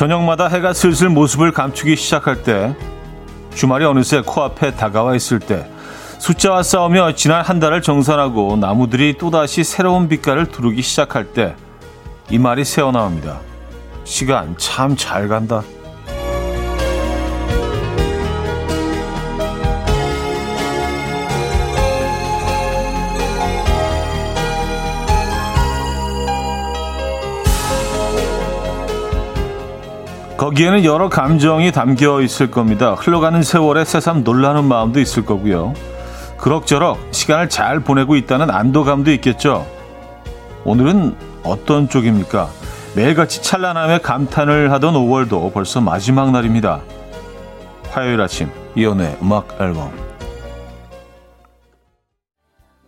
저녁마다 해가 슬슬 모습을 감추기 시작할 때, 주말이 어느새 코앞에 다가와 있을 때, 숫자와 싸우며 지난 한 달을 정산하고 나무들이 또다시 새로운 빛깔을 두르기 시작할 때, 이 말이 새어나옵니다. 시간 참 잘 간다. 거기에는 여러 감정이 담겨 있을 겁니다. 흘러가는 세월에 새삼 놀라는 마음도 있을 거고요. 그럭저럭 시간을 잘 보내고 있다는 안도감도 있겠죠. 오늘은 어떤 쪽입니까? 매일같이 찬란함에 감탄을 하던 5월도 벌써 마지막 날입니다. 화요일 아침 이연의 음악 앨범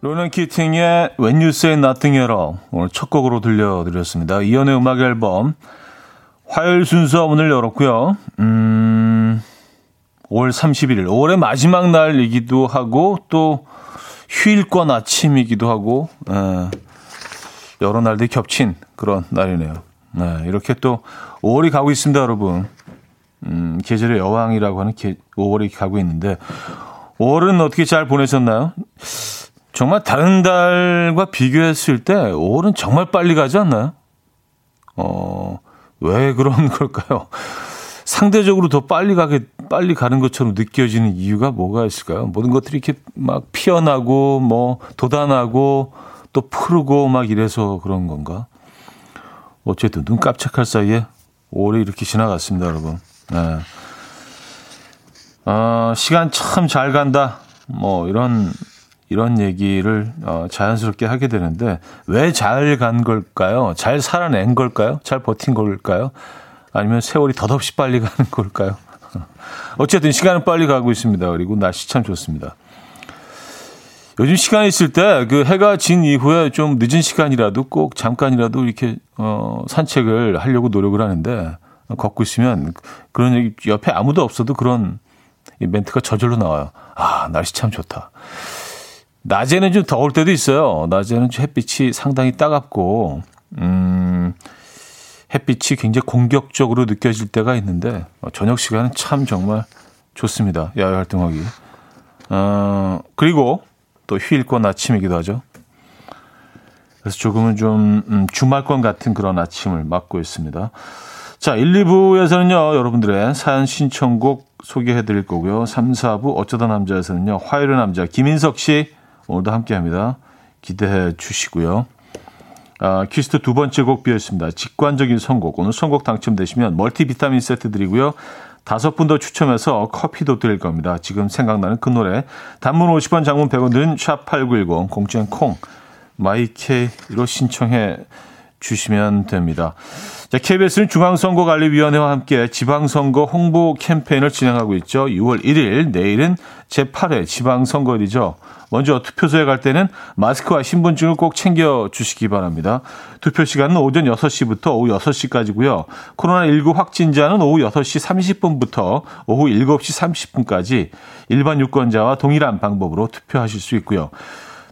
로넌 키팅의 When You Say Nothing at All 오늘 첫 곡으로 들려드렸습니다. 이연의 음악 앨범 화요일 순서 문을 열었고요. 음, 5월 31일, 5월의 마지막 날이기도 하고 또 휴일권 아침이기도 하고 에, 여러 날들이 겹친 그런 날이네요. 네, 이렇게 또 5월이 가고 있습니다, 여러분. 음, 계절의 여왕이라고 하는 게, 5월이 가고 있는데 5월은 어떻게 잘 보내셨나요? 정말 다른 달과 비교했을 때 5월은 정말 빨리 가지 않나요? 어, 왜 그런 걸까요? 상대적으로 더 빨리 가게, 빨리 가는 것처럼 느껴지는 이유가 뭐가 있을까요? 모든 것들이 이렇게 막 피어나고, 뭐, 돋아나고, 또 푸르고 막 이래서 그런 건가? 어쨌든 눈 깜짝할 사이에 5월이 이렇게 지나갔습니다, 여러분. 네. 어, 시간 참 잘 간다. 뭐, 이런, 이런 얘기를 어, 자연스럽게 하게 되는데 왜 잘 간 걸까요? 잘 살아낸 걸까요? 잘 버틴 걸까요? 아니면 세월이 덧없이 빨리 가는 걸까요? 어쨌든 시간은 빨리 가고 있습니다. 그리고 날씨 참 좋습니다. 요즘 시간이 있을 때 그 해가 진 이후에 좀 늦은 시간이라도 꼭 잠깐이라도 이렇게 어 산책을 하려고 노력을 하는데 걷고 있으면 그런 얘기 옆에 아무도 없어도 그런 멘트가 저절로 나와요. 아, 날씨 참 좋다. 낮에는 좀 더울 때도 있어요. 낮에는 햇빛이 상당히 따갑고, 음, 햇빛이 굉장히 공격적으로 느껴질 때가 있는데, 어, 저녁 시간은 참 정말 좋습니다. 야외 활동하기. 어, 그리고 또 휴일권 아침이기도 하죠. 그래서 조금은 좀, 음, 주말권 같은 그런 아침을 맞고 있습니다. 자, 1, 2부에서는요, 여러분들의 사연 신청곡 소개해 드릴 거고요. 3, 4부 어쩌다 남자에서는요, 화요일의 남자 김인석 씨 오늘도 함께 합니다. 기대해 주시고요. 아, 큐시트 두 번째 곡 비었습니다. 직관적인 선곡. 오늘 선곡 당첨되시면 멀티비타민 세트 드리고요. 다섯 분 더 추첨해서 커피도 드릴 겁니다. 지금 생각나는 그 노래. 단문 50원, 장문 100원 드는 샵8910, 공짜인 콩, 마이케이로 신청해 주시면 됩니다. 자, KBS는 중앙선거관리위원회와 함께 지방선거 홍보 캠페인을 진행하고 있죠. 6월 1일, 내일은 제8회 지방선거일이죠. 먼저 투표소에 갈 때는 마스크와 신분증을 꼭 챙겨 주시기 바랍니다. 투표 시간은 오전 6시부터 오후 6시까지고요. 코로나19 확진자는 오후 6시 30분부터 오후 7시 30분까지 일반 유권자와 동일한 방법으로 투표하실 수 있고요.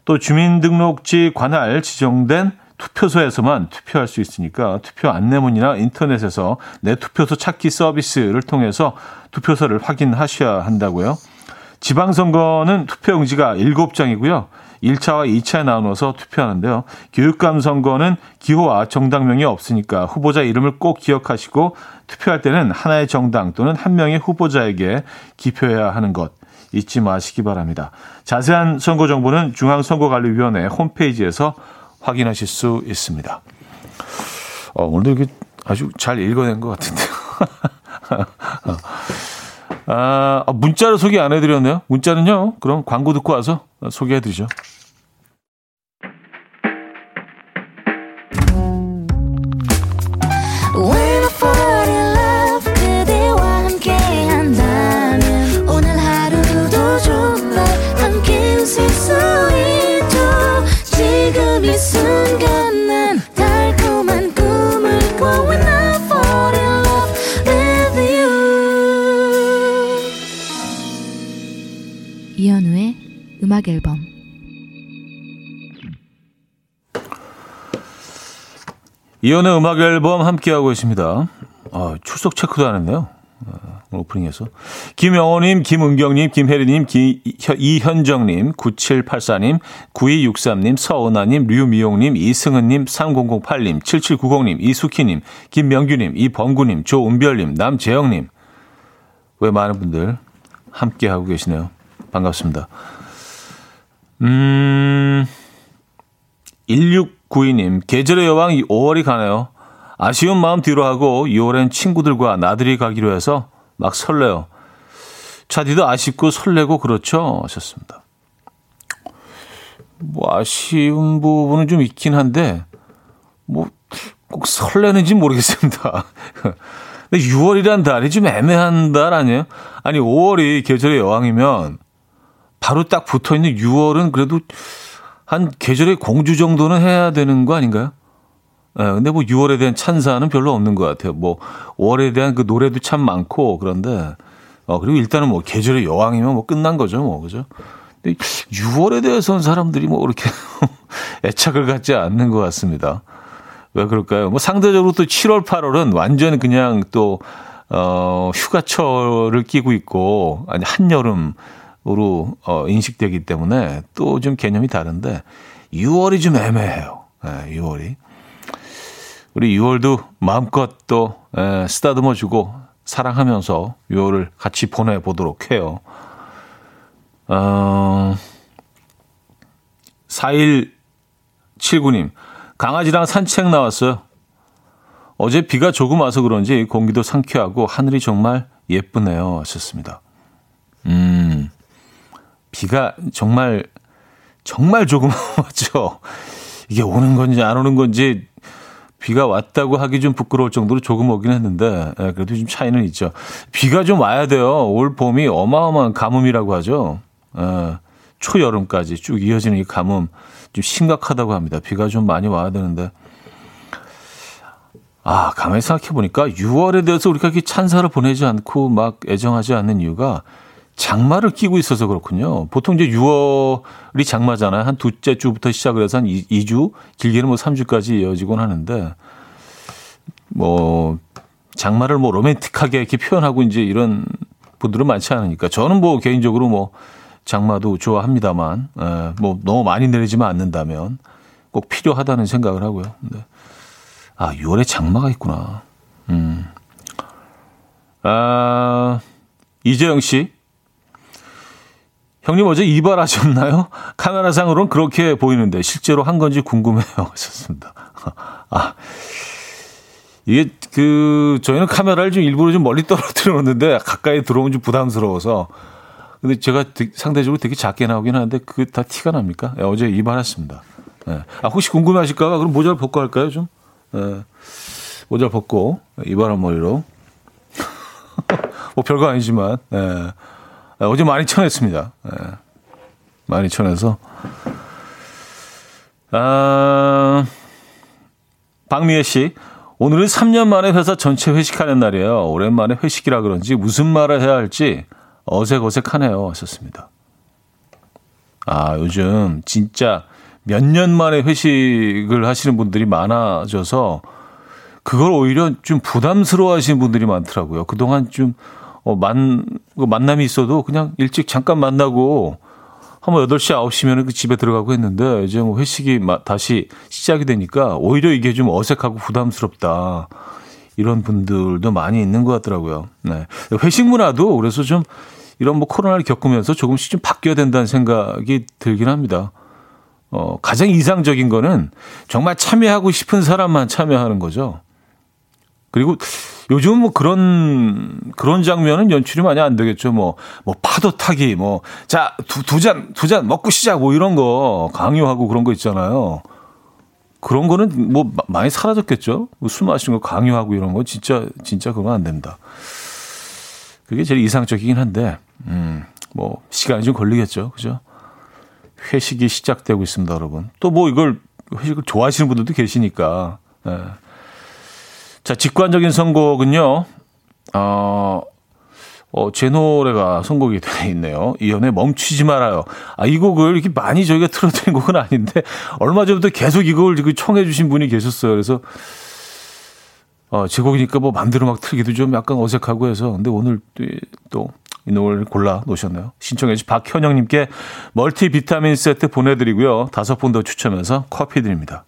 또 주민등록지 관할 지정된 투표소에서만 투표할 수 있으니까 투표 안내문이나 인터넷에서 내 투표소 찾기 서비스를 통해서 투표소를 확인하셔야 한다고요. 지방선거는 투표용지가 7장이고요. 1차와 2차에 나눠서 투표하는데요. 교육감 선거는 기호와 정당명이 없으니까 후보자 이름을 꼭 기억하시고 투표할 때는 하나의 정당 또는 한 명의 후보자에게 기표해야 하는 것 잊지 마시기 바랍니다. 자세한 선거 정보는 중앙선거관리위원회 홈페이지에서 확인하실 수 있습니다. 어, 오늘도 이게 아주 잘 읽어낸 것 같은데요. 아, 문자로 소개 안 해드렸네요. 문자는요. 그럼 광고 듣고 와서 소개해드리죠. 음악 앨범 이연의 음악 앨범 함께하고 있습니다. 아, 출석 체크도 안 했네요. 어, 오프닝에서. 김영호님, 김은경님, 김혜리님, 기, 이현정님, 9784님, 9263님, 서은아님, 류미용님, 이승은님, 3008님, 7790님, 이수키님, 김명규님, 이범구님, 조은별님, 남재영님. 왜 많은 분들 함께하고 계시네요. 반갑습니다. 음, 1692님, 계절의 여왕 5월이 가네요. 아쉬운 마음 뒤로 하고 6월엔 친구들과 나들이 가기로 해서 막 설레요. 차디도 아쉽고 설레고 그렇죠? 하셨습니다. 뭐 아쉬운 부분은 좀 있긴 한데 뭐 꼭 설레는지 모르겠습니다. 근데 6월이란 달이 좀 애매한 달 아니에요? 아니 5월이 계절의 여왕이면 바로 딱 붙어 있는 6월은 그래도 한 계절의 공주 정도는 해야 되는 거 아닌가요? 예, 근데 뭐 6월에 대한 찬사는 별로 없는 것 같아요. 뭐 5월에 대한 그 노래도 참 많고 그런데 어 그리고 일단은 뭐 계절의 여왕이면 뭐 끝난 거죠, 뭐 그죠? 근데 6월에 대해서는 사람들이 뭐 그렇게 애착을 갖지 않는 것 같습니다. 왜 그럴까요? 뭐 상대적으로 또 7월, 8월은 완전 그냥 또 어, 휴가철을 끼고 있고 아니 한여름으로 어, 인식되기 때문에 또 좀 개념이 다른데 6월이 좀 애매해요. 네, 6월이. 우리 6월도 마음껏 또 에, 쓰다듬어 주고 사랑하면서 6월을 같이 보내보도록 해요. 어, 4179님, 강아지랑 산책 나왔어요. 어제 비가 조금 와서 그런지 공기도 상쾌하고 하늘이 정말 예쁘네요. 하셨습니다. 음, 비가 정말, 정말 조금 왔죠. 이게 오는 건지 안 오는 건지 비가 왔다고 하기 좀 부끄러울 정도로 조금 오긴 했는데 예, 그래도 좀 차이는 있죠. 비가 좀 와야 돼요. 올 봄이 어마어마한 가뭄이라고 하죠. 예, 초여름까지 쭉 이어지는 이 가뭄 좀 심각하다고 합니다. 비가 좀 많이 와야 되는데 아 가만히 생각해 보니까 6월에 대해서 우리가 이렇게 찬사를 보내지 않고 막 애정하지 않는 이유가 장마를 끼고 있어서 그렇군요. 보통 이제 6월이 장마잖아요. 한 두째 주부터 시작을 해서 한 2, 주 길게는 뭐 3주까지 이어지곤 하는데, 뭐, 장마를 뭐 로맨틱하게 이렇게 표현하고 이제 이런 분들은 많지 않으니까. 저는 뭐 개인적으로 뭐 장마도 좋아합니다만, 에, 예, 뭐 너무 많이 내리지만 않는다면 꼭 필요하다는 생각을 하고요. 근데, 아, 6월에 장마가 있구나. 음. 아, 이재영 씨. 형님 어제 이발하셨나요? 카메라상으로는 그렇게 보이는데 실제로 한 건지 궁금해요. 하셨습니다. 아, 이게 그 저희는 카메라를 좀 일부러 좀 멀리 떨어뜨려 놓는데 가까이 들어오면 좀 부담스러워서 근데 제가 상대적으로 되게 작게 나오긴 하는데 그게 다 티가 납니까? 네, 어제 이발했습니다. 네. 아 혹시 궁금하실까봐 그럼 모자를 벗고 할까요 좀? 네. 모자를 벗고 이발한 머리로 뭐 별거 아니지만 네. 네, 어제 많이 쳐냈습니다. 네. 많이 쳐내서. 아, 박미애 씨. 오늘은 3년 만에 회사 전체 회식하는 날이에요. 오랜만에 회식이라 그런지 무슨 말을 해야 할지 어색어색하네요. 하셨습니다. 아, 요즘 진짜 몇 년 만에 회식을 하시는 분들이 많아져서 그걸 오히려 좀 부담스러워 하시는 분들이 많더라고요. 그동안 좀 어, 만, 그 만남이 있어도 그냥 일찍 잠깐 만나고 한번 8시, 9시면 그 집에 들어가고 했는데 이제 뭐 회식이 다시 시작이 되니까 오히려 이게 좀 어색하고 부담스럽다. 이런 분들도 많이 있는 것 같더라고요. 네. 회식 문화도 그래서 좀 이런 뭐 코로나를 겪으면서 조금씩 좀 바뀌어야 된다는 생각이 들긴 합니다. 어, 가장 이상적인 거는 정말 참여하고 싶은 사람만 참여하는 거죠. 그리고 요즘은 뭐 그런, 그런 장면은 연출이 많이 안 되겠죠. 뭐, 뭐 파도 타기, 뭐, 자, 두, 두 잔, 두 잔 먹고 시작, 뭐 이런 거 강요하고 그런 거 있잖아요. 그런 거는 뭐 많이 사라졌겠죠. 뭐술 마시는 거 강요하고 이런 거 진짜, 진짜 그건 안 된다. 그게 제일 이상적이긴 한데, 음, 뭐, 시간이 좀 걸리겠죠. 그죠? 회식이 시작되고 있습니다, 여러분. 또 뭐 이걸 회식을 좋아하시는 분들도 계시니까. 예. 자, 직관적인 선곡은요, 어, 어, 제 노래가 선곡이 되어 있네요. 이연의 멈추지 말아요. 아, 이 곡을 이렇게 많이 저희가 틀어드린 곡은 아닌데, 얼마 전부터 계속 이 곡을 청해 주신 분이 계셨어요. 그래서, 어, 제 곡이니까 뭐 맘대로 막 틀기도 좀 약간 어색하고 해서. 근데 오늘 또 이 노래를 골라 놓으셨네요. 신청해주신 박현영님께 멀티 비타민 세트 보내드리고요. 다섯 분 더 추첨해서 커피 드립니다.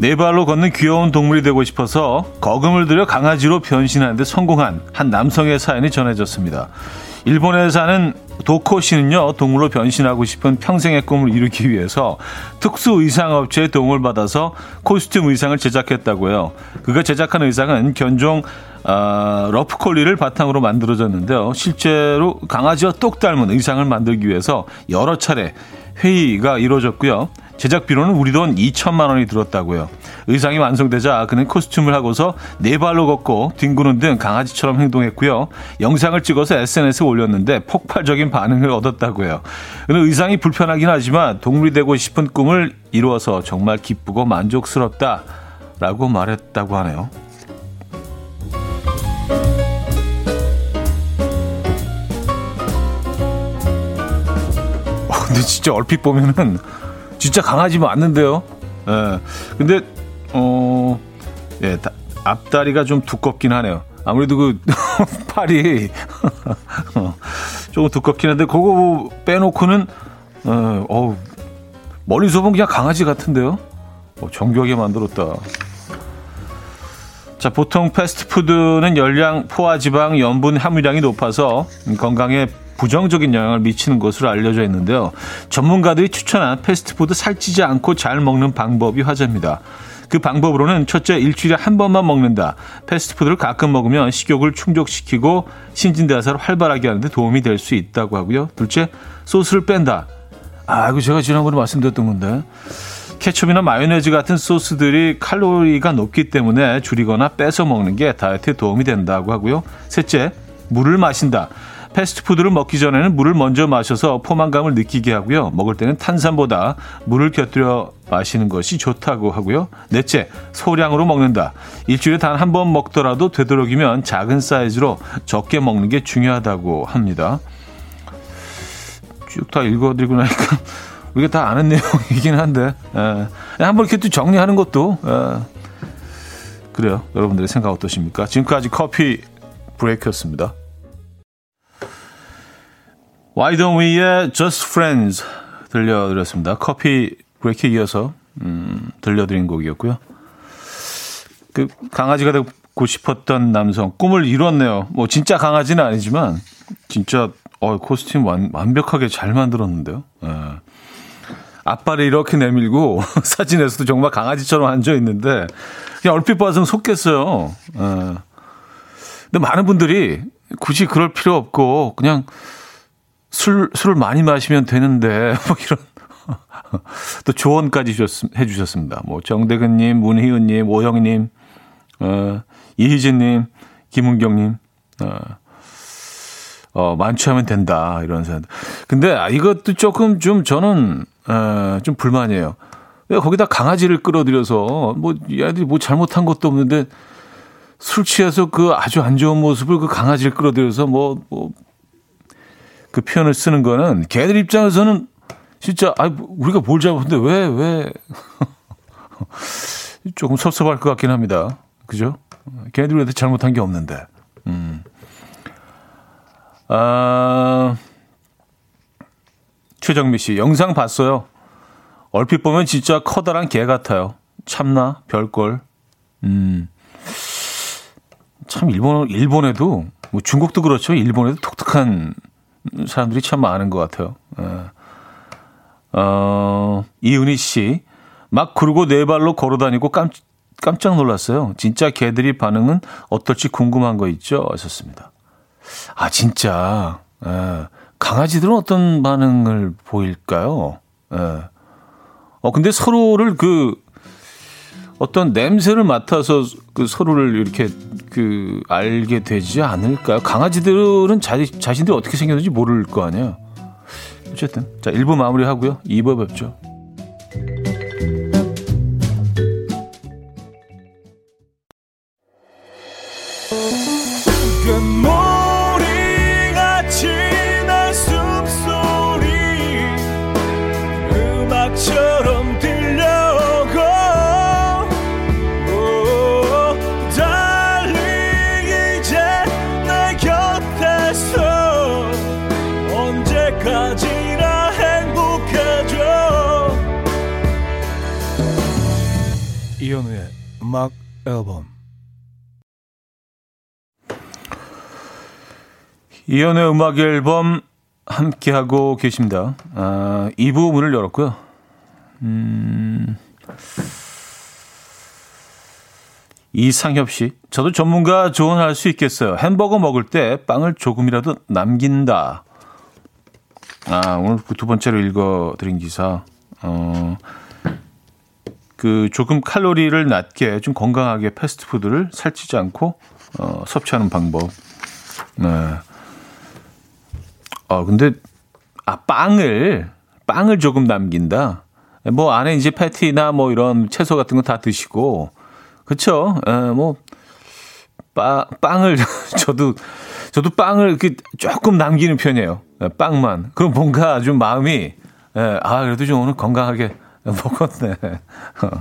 네 발로 걷는 귀여운 동물이 되고 싶어서 거금을 들여 강아지로 변신하는데 성공한 한 남성의 사연이 전해졌습니다. 일본에 사는 도코 씨는요, 동물로 변신하고 싶은 평생의 꿈을 이루기 위해서 특수 의상 업체의 도움을 받아서 코스튬 의상을 제작했다고요. 그가 제작한 의상은 견종 어, 러프콜리를 바탕으로 만들어졌는데요. 실제로 강아지와 똑 닮은 의상을 만들기 위해서 여러 차례 회의가 이루어졌고요. 제작 비로는 우리 돈 2천만 원이 들었다고요. 의상이 완성되자 그는 코스튬을 하고서 네 발로 걷고 뒹구는 등 강아지처럼 행동했고요. 영상을 찍어서 SNS에 올렸는데 폭발적인 반응을 얻었다고요. 그는 의상이 불편하긴 하지만 동물이 되고 싶은 꿈을 이루어서 정말 기쁘고 만족스럽다라고 말했다고 하네요. 어, 근데 진짜 얼핏 보면은 진짜 강아지 맞는데요. 예. 근데 어, 예, 다, 앞다리가 좀 두껍긴 하네요. 아무래도 그 팔이 어, 조금 두껍긴 한데 그거 빼놓고는 어, 어 멀리서 보면 그냥 강아지 같은데요. 어, 정교하게 만들었다. 자, 보통 패스트푸드는 열량, 포화 지방, 염분 함유량이 높아서 건강에 부정적인 영향을 미치는 것으로 알려져 있는데요. 전문가들이 추천한 패스트푸드 살찌지 않고 잘 먹는 방법이 화제입니다. 그 방법으로는 첫째 일주일에 한 번만 먹는다. 패스트푸드를 가끔 먹으면 식욕을 충족시키고 신진대사를 활발하게 하는데 도움이 될 수 있다고 하고요. 둘째 소스를 뺀다. 아, 이거 제가 지난번에 말씀드렸던 건데. 케첩이나 마요네즈 같은 소스들이 칼로리가 높기 때문에 줄이거나 빼서 먹는 게 다이어트에 도움이 된다고 하고요. 셋째, 물을 마신다. 패스트푸드를 먹기 전에는 물을 먼저 마셔서 포만감을 느끼게 하고요. 먹을 때는 탄산보다 물을 곁들여 마시는 것이 좋다고 하고요. 넷째, 소량으로 먹는다. 일주일에 단 한 번 먹더라도 되도록이면 작은 사이즈로 적게 먹는 게 중요하다고 합니다. 쭉 다 읽어드리고 나니까 우리가 다 아는 내용이긴 한데 에, 예. 한번 이렇게 또 정리하는 것도 에, 예. 그래요. 여러분들의 생각 어떠십니까? 지금까지 커피 브레이크였습니다. Why Don't We의 Just Friends 들려드렸습니다. 커피 브레이크 이어서 음, 들려드린 곡이었고요. 그 강아지가 되고 싶었던 남성 꿈을 이뤘네요. 뭐 진짜 강아지는 아니지만 진짜 어 코스튬 완, 완벽하게 잘 만들었는데요. 예. 앞발을 이렇게 내밀고 사진에서도 정말 강아지처럼 앉아 있는데 그냥 얼핏 봐서는 속겠어요. 예. 근데 많은 분들이 굳이 그럴 필요 없고 그냥 술, 술을 많이 마시면 되는데, 뭐 이런, 또 조언까지 주셨, 해주셨습니다. 뭐, 정대근님, 문희은님, 오영님, 어, 이희진님, 김은경님, 어, 어, 만취하면 된다, 이런 생각. 근데 아, 이것도 조금 좀 저는, 어, 좀 불만이에요. 왜 거기다 강아지를 끌어들여서, 뭐, 얘들이 뭐 잘못한 것도 없는데, 술 취해서 그 아주 안 좋은 모습을 그 강아지를 끌어들여서 뭐, 뭐, 그 표현을 쓰는 거는 걔들 입장에서는 진짜 아 우리가 뭘 잘못했는데 왜 왜 조금 섭섭할 것 같긴 합니다. 그죠? 걔네들한테 잘못한 게 없는데. 음. 아, 최정미 씨, 영상 봤어요. 얼핏 보면 진짜 커다란 개 같아요. 참나, 별걸. 음. 참, 일본, 일본에도, 뭐 중국도 그렇죠. 일본에도 독특한 사람들이 참 많은 것 같아요. 예. 어, 이은희 씨. 막 그러고 네 발로 걸어 다니고 깜, 깜짝 놀랐어요. 진짜 개들이 반응은 어떨지 궁금한 거 있죠? 하셨습니다. 아, 진짜. 예. 강아지들은 어떤 반응을 보일까요? 예. 어, 근데 서로를 그, 어떤 냄새를 맡아서 그 서로를 이렇게 그 알게 되지 않을까요? 강아지들은 자, 자신들이 어떻게 생겼는지 모를 거 아니에요. 어쨌든 자 1부 마무리하고요. 2부 뵙죠. 음악 앨범 이연의 음악 앨범 함께하고 계십니다. 아, 2부 문을 열었고요. 음, 이상협 씨, 저도 전문가 조언할 수 있겠어요. 햄버거 먹을 때 빵을 조금이라도 남긴다. 아, 오늘 그 두 번째로 읽어드린 기사. 어, 그 조금 칼로리를 낮게 좀 건강하게 패스트푸드를 살찌지 않고 어, 섭취하는 방법. 네. 아 근데 아 빵을 빵을 조금 남긴다. 뭐 안에 이제 패티나 뭐 이런 채소 같은 거 다 드시고 그렇죠. 뭐 빵, 빵을 저도 저도 빵을 그 조금 남기는 편이에요. 예, 빵만. 그럼 뭔가 좀 마음이 예, 아 그래도 좀 오늘 건강하게 먹었네.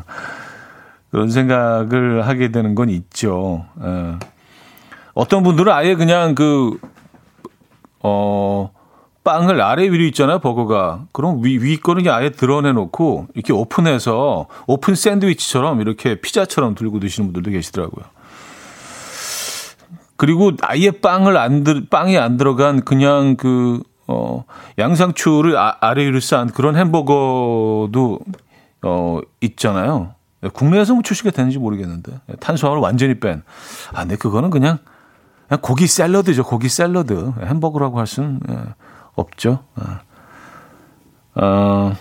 그런 생각을 하게 되는 건 있죠. 예. 어떤 분들은 아예 그냥 그, 어, 빵을 아래 위로 있잖아요, 버거가. 그럼 위, 위 거는 아예 드러내놓고 이렇게 오픈해서 오픈 샌드위치처럼 이렇게 피자처럼 들고 드시는 분들도 계시더라고요. 그리고 아예 빵을 안 들, 빵이 안 들어간 그냥 그, 어, 양상추를 아, 아래 위로 쌓은 그런 햄버거도 어, 있잖아요. 국내에서 뭐 출시가 되는지 모르겠는데 탄수화물 완전히 뺀. 아, 근데 그거는 그냥, 그냥 고기 샐러드죠. 고기 샐러드. 햄버거라고 할 수는 예, 없죠. 아. 어,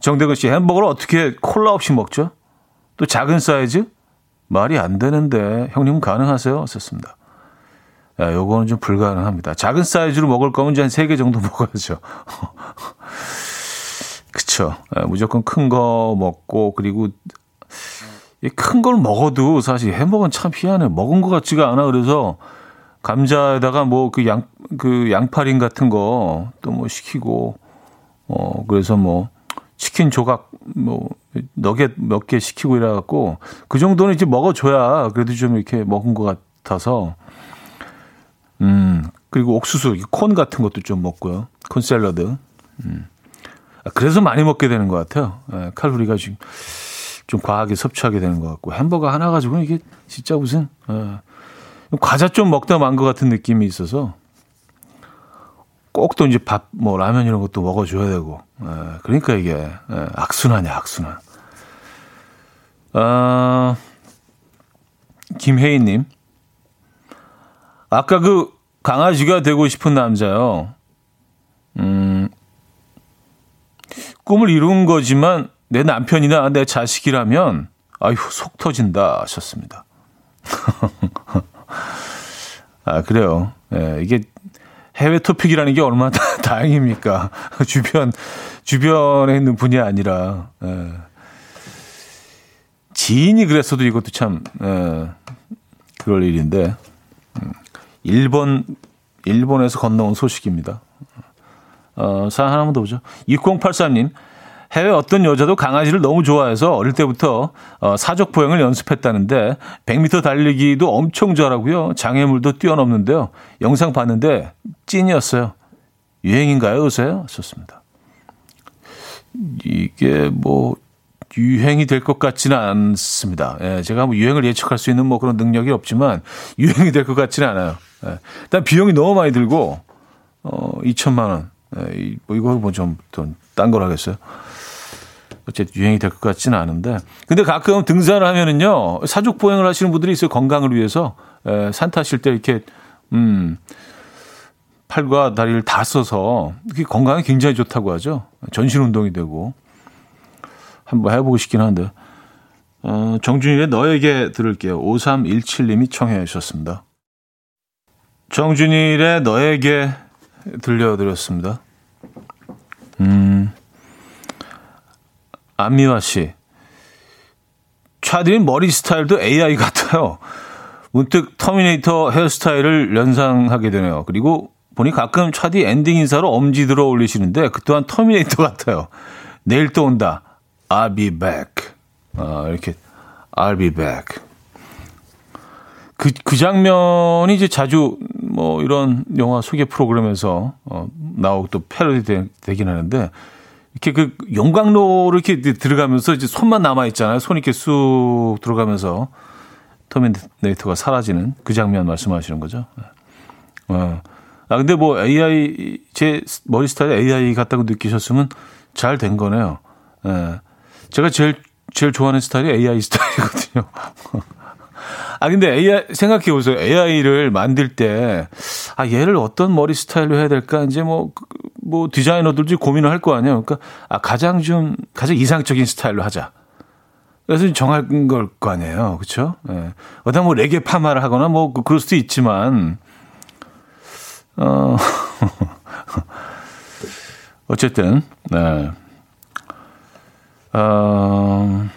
정대근 씨 햄버거를 어떻게 콜라 없이 먹죠? 또 작은 사이즈? 말이 안 되는데 형님 가능하세요? 썼습니다. 야, 요거는 좀 불가능합니다. 작은 사이즈로 먹을 거면 이제 한 3개 정도 먹어야죠. 그쵸. 야, 무조건 큰 거 먹고, 그리고 큰 걸 먹어도 사실 햄버거는 참 희한해. 먹은 것 같지가 않아. 그래서 감자에다가 뭐 그 양, 그 양파링 같은 거 또 뭐 시키고, 어, 그래서 뭐 치킨 조각 뭐 너겟 몇 개 시키고 이래갖고 그 정도는 이제 먹어줘야 그래도 좀 이렇게 먹은 것 같아서 음, 그리고 옥수수, 콘 같은 것도 좀 먹고요. 콘 샐러드. 음. 아, 그래서 많이 먹게 되는 것 같아요. 예, 칼로리가 좀, 좀 과하게 섭취하게 되는 것 같고. 햄버거 하나 가지고는 이게 진짜 무슨, 예, 과자 좀 먹다 만 것 같은 느낌이 있어서 꼭 또 이제 밥, 뭐 라면 이런 것도 먹어줘야 되고. 예, 그러니까 이게 예, 악순환이야, 악순환. 아, 김혜인님. 아까 그 강아지가 되고 싶은 남자요. 음, 꿈을 이룬 거지만 내 남편이나 내 자식이라면 아휴 속 터진다 하셨습니다. 아 그래요. 예, 이게 해외 토픽이라는 게 얼마나 다, 행입니까 주변 주변에 있는 분이 아니라 예. 지인이 그랬어도 이것도 참 예, 그럴 일인데 일본, 일본에서 건너온 소식입니다. 어, 사연 하나만 더 보죠. 6083님, 해외 어떤 여자도 강아지를 너무 좋아해서 어릴 때부터 어, 사족 보행을 연습했다는데 100m 달리기도 엄청 잘하고요. 장애물도 뛰어넘는데요. 영상 봤는데 찐이었어요. 유행인가요, 요새? 좋습니다. 이게 뭐 유행이 될 것 같지는 않습니다. 예, 제가 뭐 유행을 예측할 수 있는 뭐 그런 능력이 없지만 유행이 될 것 같지는 않아요. 예, 일단 비용이 너무 많이 들고 어 2천만 원. 예, 뭐 이거 뭐좀딴 걸 하겠어요. 어쨌든 유행이 될 것 같지는 않은데. 근데 가끔 등산을 하면은요 사족 보행을 하시는 분들이 있어요 건강을 위해서 예, 산 타실 때 이렇게 음 팔과 다리를 다 써서 그게 건강에 굉장히 좋다고 하죠. 전신 운동이 되고. 한번 해보고 싶긴 한데. 어, 정준일의 너에게 들을게요. 5317님이 청해 주셨습니다. 정준일의 너에게 들려드렸습니다. 음, 안미화 씨. 차디는 머리 스타일도 AI 같아요. 문득 터미네이터 헤어스타일을 연상하게 되네요. 그리고 보니 가끔 차디 엔딩 인사로 엄지 들어 올리시는데 그 또한 터미네이터 같아요. 내일 또 온다. I'll be back. 아, 이렇게 I'll be back. 그, 그 장면이 이제 자주 뭐 이런 영화 소개 프로그램에서 어, 나오고 또 패러디 되, 되긴 하는데 이렇게 그 용광로를 이렇게 들어가면서 이제 손만 남아 있잖아요. 손 이렇게 쑥 들어가면서 터미네이터가 사라지는 그 장면 말씀하시는 거죠. 네. 어. 아 근데 뭐 AI 제 머리 스타일 AI 같다고 느끼셨으면 잘 된 거네요. 예. 제가 제일 제일 좋아하는 스타일이 AI 스타일이거든요. 아 근데 AI 생각해 보세요. AI를 만들 때 아 얘를 어떤 머리 스타일로 해야 될까 이제 뭐뭐 뭐 디자이너들도 고민을 할 거 아니에요. 그러니까 아 가장 좀 가장 이상적인 스타일로 하자. 그래서 정할 걸거 아니에요. 그렇죠? 예. 어떤 뭐 레게 파마를 하거나 뭐 그, 그럴 수도 있지만 어 어쨌든 네. 어,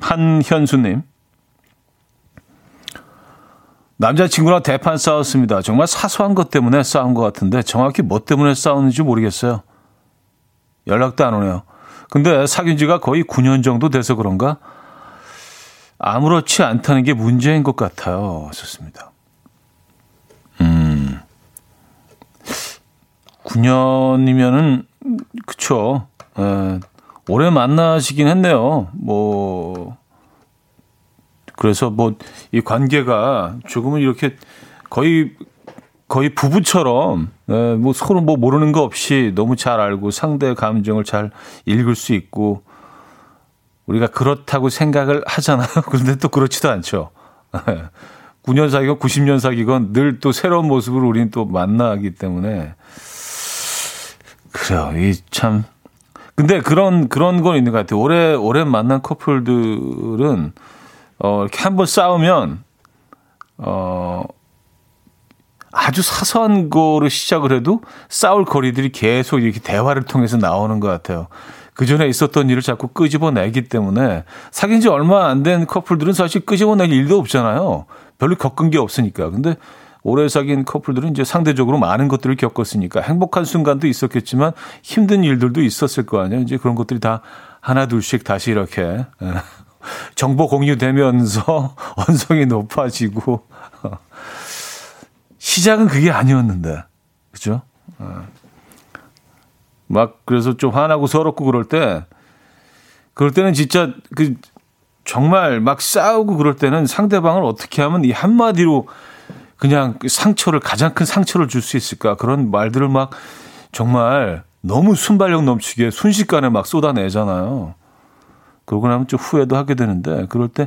한현수님. 남자친구랑 대판 싸웠습니다. 정말 사소한 것 때문에 싸운 것 같은데 정확히 뭐 때문에 싸웠는지 모르겠어요. 연락도 안 오네요. 근데 사귄 지가 거의 9년 정도 돼서 그런가? 아무렇지 않다는 게 문제인 것 같아요. 좋습니다. 음. 9년이면은, 그쵸. 에, 예, 오래 만나시긴 했네요. 뭐, 그래서 뭐, 이 관계가 조금은 이렇게 거의, 거의 부부처럼, 에, 예, 뭐 서로 뭐 모르는 거 없이 너무 잘 알고 상대 감정을 잘 읽을 수 있고, 우리가 그렇다고 생각을 하잖아요. 그런데 또 그렇지도 않죠. 9년 사귀건 90년 사귀건 늘 또 새로운 모습으로 우리는 또 만나기 때문에 그래요. 이 참. 근데 그런 그런 건 있는 것 같아요. 오래 오래 만난 커플들은 어 이렇게 한번 싸우면 어 아주 사소한 거로 시작을 해도 싸울 거리들이 계속 이렇게 대화를 통해서 나오는 것 같아요. 그 전에 있었던 일을 자꾸 끄집어내기 때문에 사귄 지 얼마 안 된 커플들은 사실 끄집어낼 일도 없잖아요. 별로 겪은 게 없으니까. 근데 오래 사귄 커플들은 이제 상대적으로 많은 것들을 겪었으니까 행복한 순간도 있었겠지만 힘든 일들도 있었을 거 아니에요. 이제 그런 것들이 다 하나 둘씩 다시 이렇게 예, 정보 공유되면서 언성이 높아지고 시작은 그게 아니었는데 그죠? 어. 막 그래서 좀 화나고 서럽고 그럴 때 그럴 때는 진짜 그 정말 막 싸우고 그럴 때는 상대방을 어떻게 하면 이 한마디로 그냥 상처를 가장 큰 상처를 줄 수 있을까 그런 말들을 막 정말 너무 순발력 넘치게 순식간에 막 쏟아내잖아요. 그러고 나면 좀 후회도 하게 되는데 그럴 때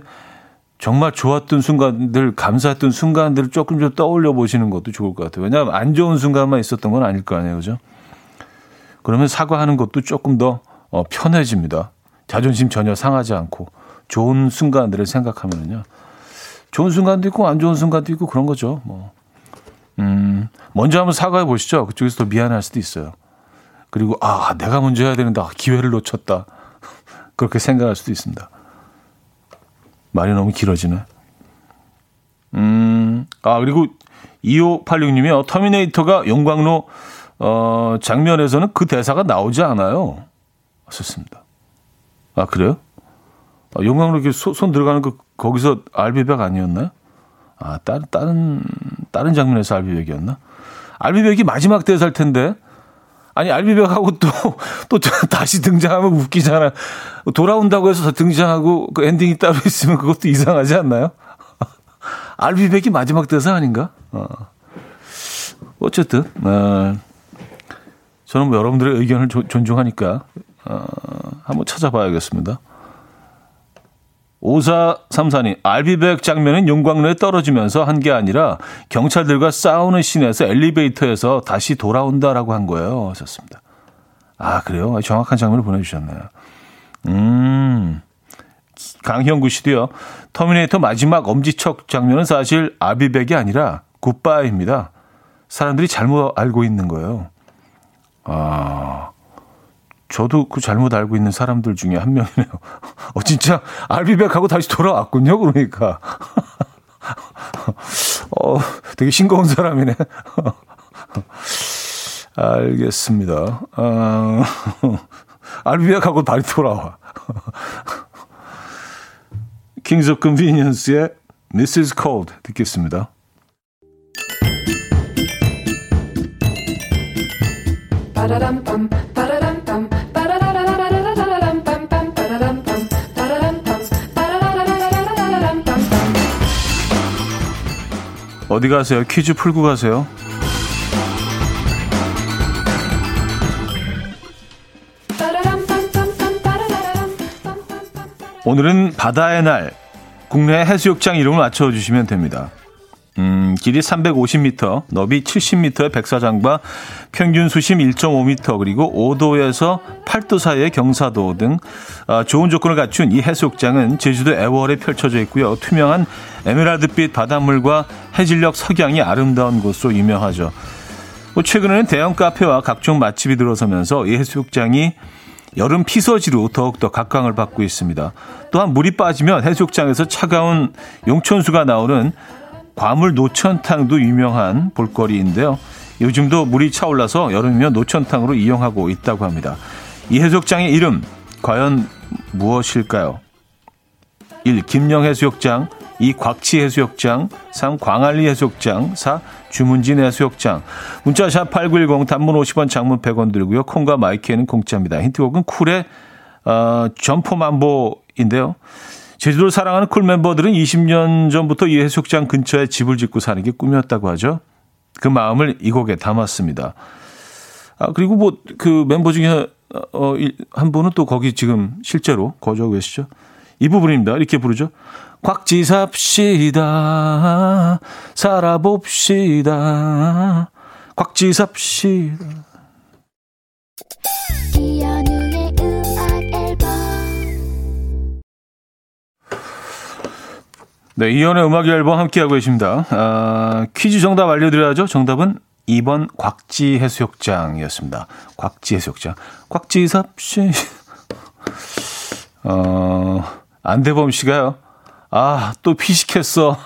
정말 좋았던 순간들, 감사했던 순간들을 조금 좀 떠올려 보시는 것도 좋을 것 같아요. 왜냐하면 안 좋은 순간만 있었던 건 아닐 거 아니에요, 그죠? 그러면 사과하는 것도 조금 더 어, 편해집니다. 자존심 전혀 상하지 않고 좋은 순간들을 생각하면요. 좋은 순간도 있고 안 좋은 순간도 있고 그런 거죠. 뭐. 음, 먼저 한번 사과해 보시죠. 그쪽에서 더 미안할 수도 있어요. 그리고 아, 내가 먼저 해야 되는데 아, 기회를 놓쳤다. 그렇게 생각할 수도 있습니다. 말이 너무 길어지네. 음, 아, 그리고 2586님이 요 터미네이터가 용광로 어, 장면에서는 그 대사가 나오지 않아요. 좋습니다. 아, 그래요? 아, 용광로 이렇게 손, 손 들어가는 그 거기서 알비백 아니었나요? 아, 다른, 다른, 다른 장면에서 알비백이었나? 알비백이 마지막 대사일 텐데. 아니, 알비백하고 또, 또 다시 등장하면 웃기잖아. 돌아온다고 해서 등장하고 그 엔딩이 따로 있으면 그것도 이상하지 않나요? 알비백이 마지막 대사 아닌가? 어. 어쨌든, 어, 저는 뭐 여러분들의 의견을 조, 존중하니까, 어, 한번 찾아봐야겠습니다. 5434님, I'll be back 장면은 용광로에 떨어지면서 한 게 아니라 경찰들과 싸우는 씬에서 엘리베이터에서 다시 돌아온다라고 한 거예요. 하셨습니다. 아, 그래요? 정확한 장면을 보내주셨네요. 음, 강형구 씨도요. 터미네이터 마지막 엄지척 장면은 사실 I'll be back이 아니라 굿바이입니다. 사람들이 잘못 알고 있는 거예요. 아, 저도 그 잘못 알고 있는 사람들 중에 한 명이네요. 어, 진짜 I'll be back하고 다시 돌아왔군요. 그러니까. 어, 되게 싱거운 사람이네. 알겠습니다. 아, I'll be back하고 다시 돌아와. 킹스 오브 컨비니언스의 Mrs. Cold 듣겠습니다. 어디 가세요? 퀴즈 풀고 가세요. 오늘은 바다의 날. 국내 해수욕장 이름을 맞춰주시면 됩니다. 음, 길이 350m, 너비 70m의 백사장과 평균 수심 1.5m, 그리고 5도에서 8도 사이의 경사도 등 아, 좋은 조건을 갖춘 이 해수욕장은 제주도 애월에 펼쳐져 있고요. 투명한 에메랄드빛 바닷물과 해질녘 석양이 아름다운 곳으로 유명하죠. 뭐 최근에는 대형 카페와 각종 맛집이 들어서면서 이 해수욕장이 여름 피서지로 더욱더 각광을 받고 있습니다. 또한 물이 빠지면 해수욕장에서 차가운 용천수가 나오는 과물 노천탕도 유명한 볼거리인데요. 요즘도 물이 차올라서 여름이면 노천탕으로 이용하고 있다고 합니다. 이 해수욕장의 이름 과연 무엇일까요? 1. 김녕해수욕장 2. 곽지 해수욕장 3. 광안리 해수욕장 4. 주문진 해수욕장 문자 샵 8910 단문 50원 장문 100원 들고요. 콩과 마이케이는 공짜입니다. 힌트곡은 쿨의 어, 점포맘보인데요. 제주도를 사랑하는 쿨 멤버들은 20년 전부터 이 해수욕장 근처에 집을 짓고 사는 게 꿈이었다고 하죠. 그 마음을 이 곡에 담았습니다. 아, 그리고 뭐 그 멤버 중에 어, 한 분은 또 거기 지금 실제로 거주하고 계시죠. 이 부분입니다. 이렇게 부르죠. 곽지삽시다. 살아봅시다. 곽지삽시다. 네, 이연의 음악 앨범 함께하고 계십니다. 아, 퀴즈 정답 알려드려야죠. 정답은 2번 곽지 해수욕장이었습니다. 곽지 해수욕장. 곽지삽씨. 어, 안대범 씨가요. 아, 또 피식했어.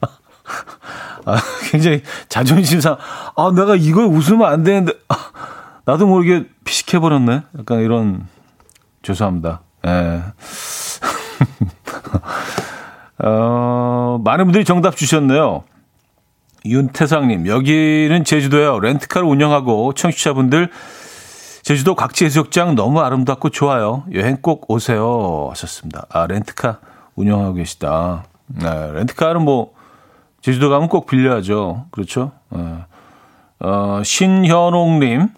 아, 굉장히 자존심 상, 아, 내가 이걸 웃으면 안 되는데, 아, 나도 모르게 피식해버렸네. 약간 이런, 죄송합니다. 예. 어, 많은 분들이 정답 주셨네요. 윤태상님, 여기는 제주도요. 렌트카를 운영하고 청취자분들 제주도 각지 해수욕장 너무 아름답고 좋아요. 여행 꼭 오세요. 하셨습니다. 아, 렌트카 운영하고 계시다. 네, 렌트카는 뭐, 제주도 가면 꼭 빌려야죠. 그렇죠? 네. 어, 신현옥님,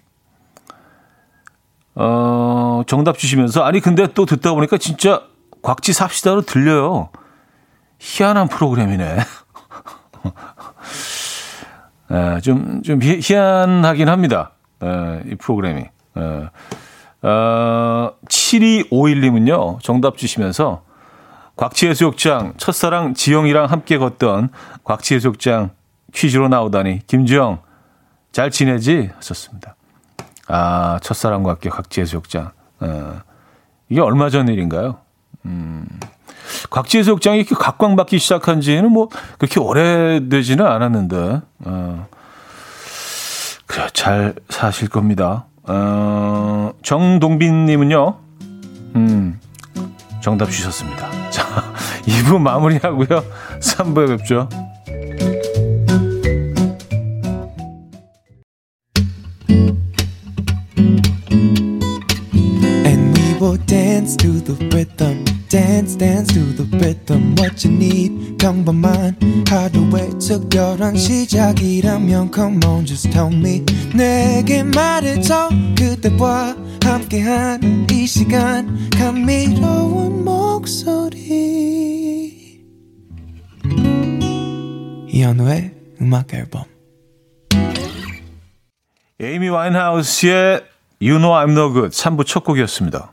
어, 정답 주시면서, 아니, 근데 또 듣다 보니까 진짜 곽지 삽시다로 들려요. 희한한 프로그램이네. 에, 좀, 좀 희 한하긴 합니다. 에, 이 프로그램이. 에, 어, 7251님은요, 정답 주시면서, 곽치해수욕장, 첫사랑 지영이랑 함께 걷던 곽치해수욕장 퀴즈로 나오다니, 김주영, 잘 지내지? 하셨습니다. 아, 첫사랑과 함께 곽치해수욕장. 어, 이게 얼마 전 일인가요? 음, 곽지해수욕장이 이렇게 각광받기 시작한 지는 뭐 그렇게 오래되지는 않았는데, 어, 그래, 잘 사실 겁니다. 어, 정동빈님은요, 음, 정답 주셨습니다. 자, 2부 마무리하고요. 3부에 뵙죠. 특별한 시작이라면 come on just tell me. 내게 말해줘. 그대와 함께한 이 시간. 감미로운 목소리. 이현우의 음악 앨범. 에이미 와인하우스의 You Know I'm No Good. 3부 첫 곡이었습니다.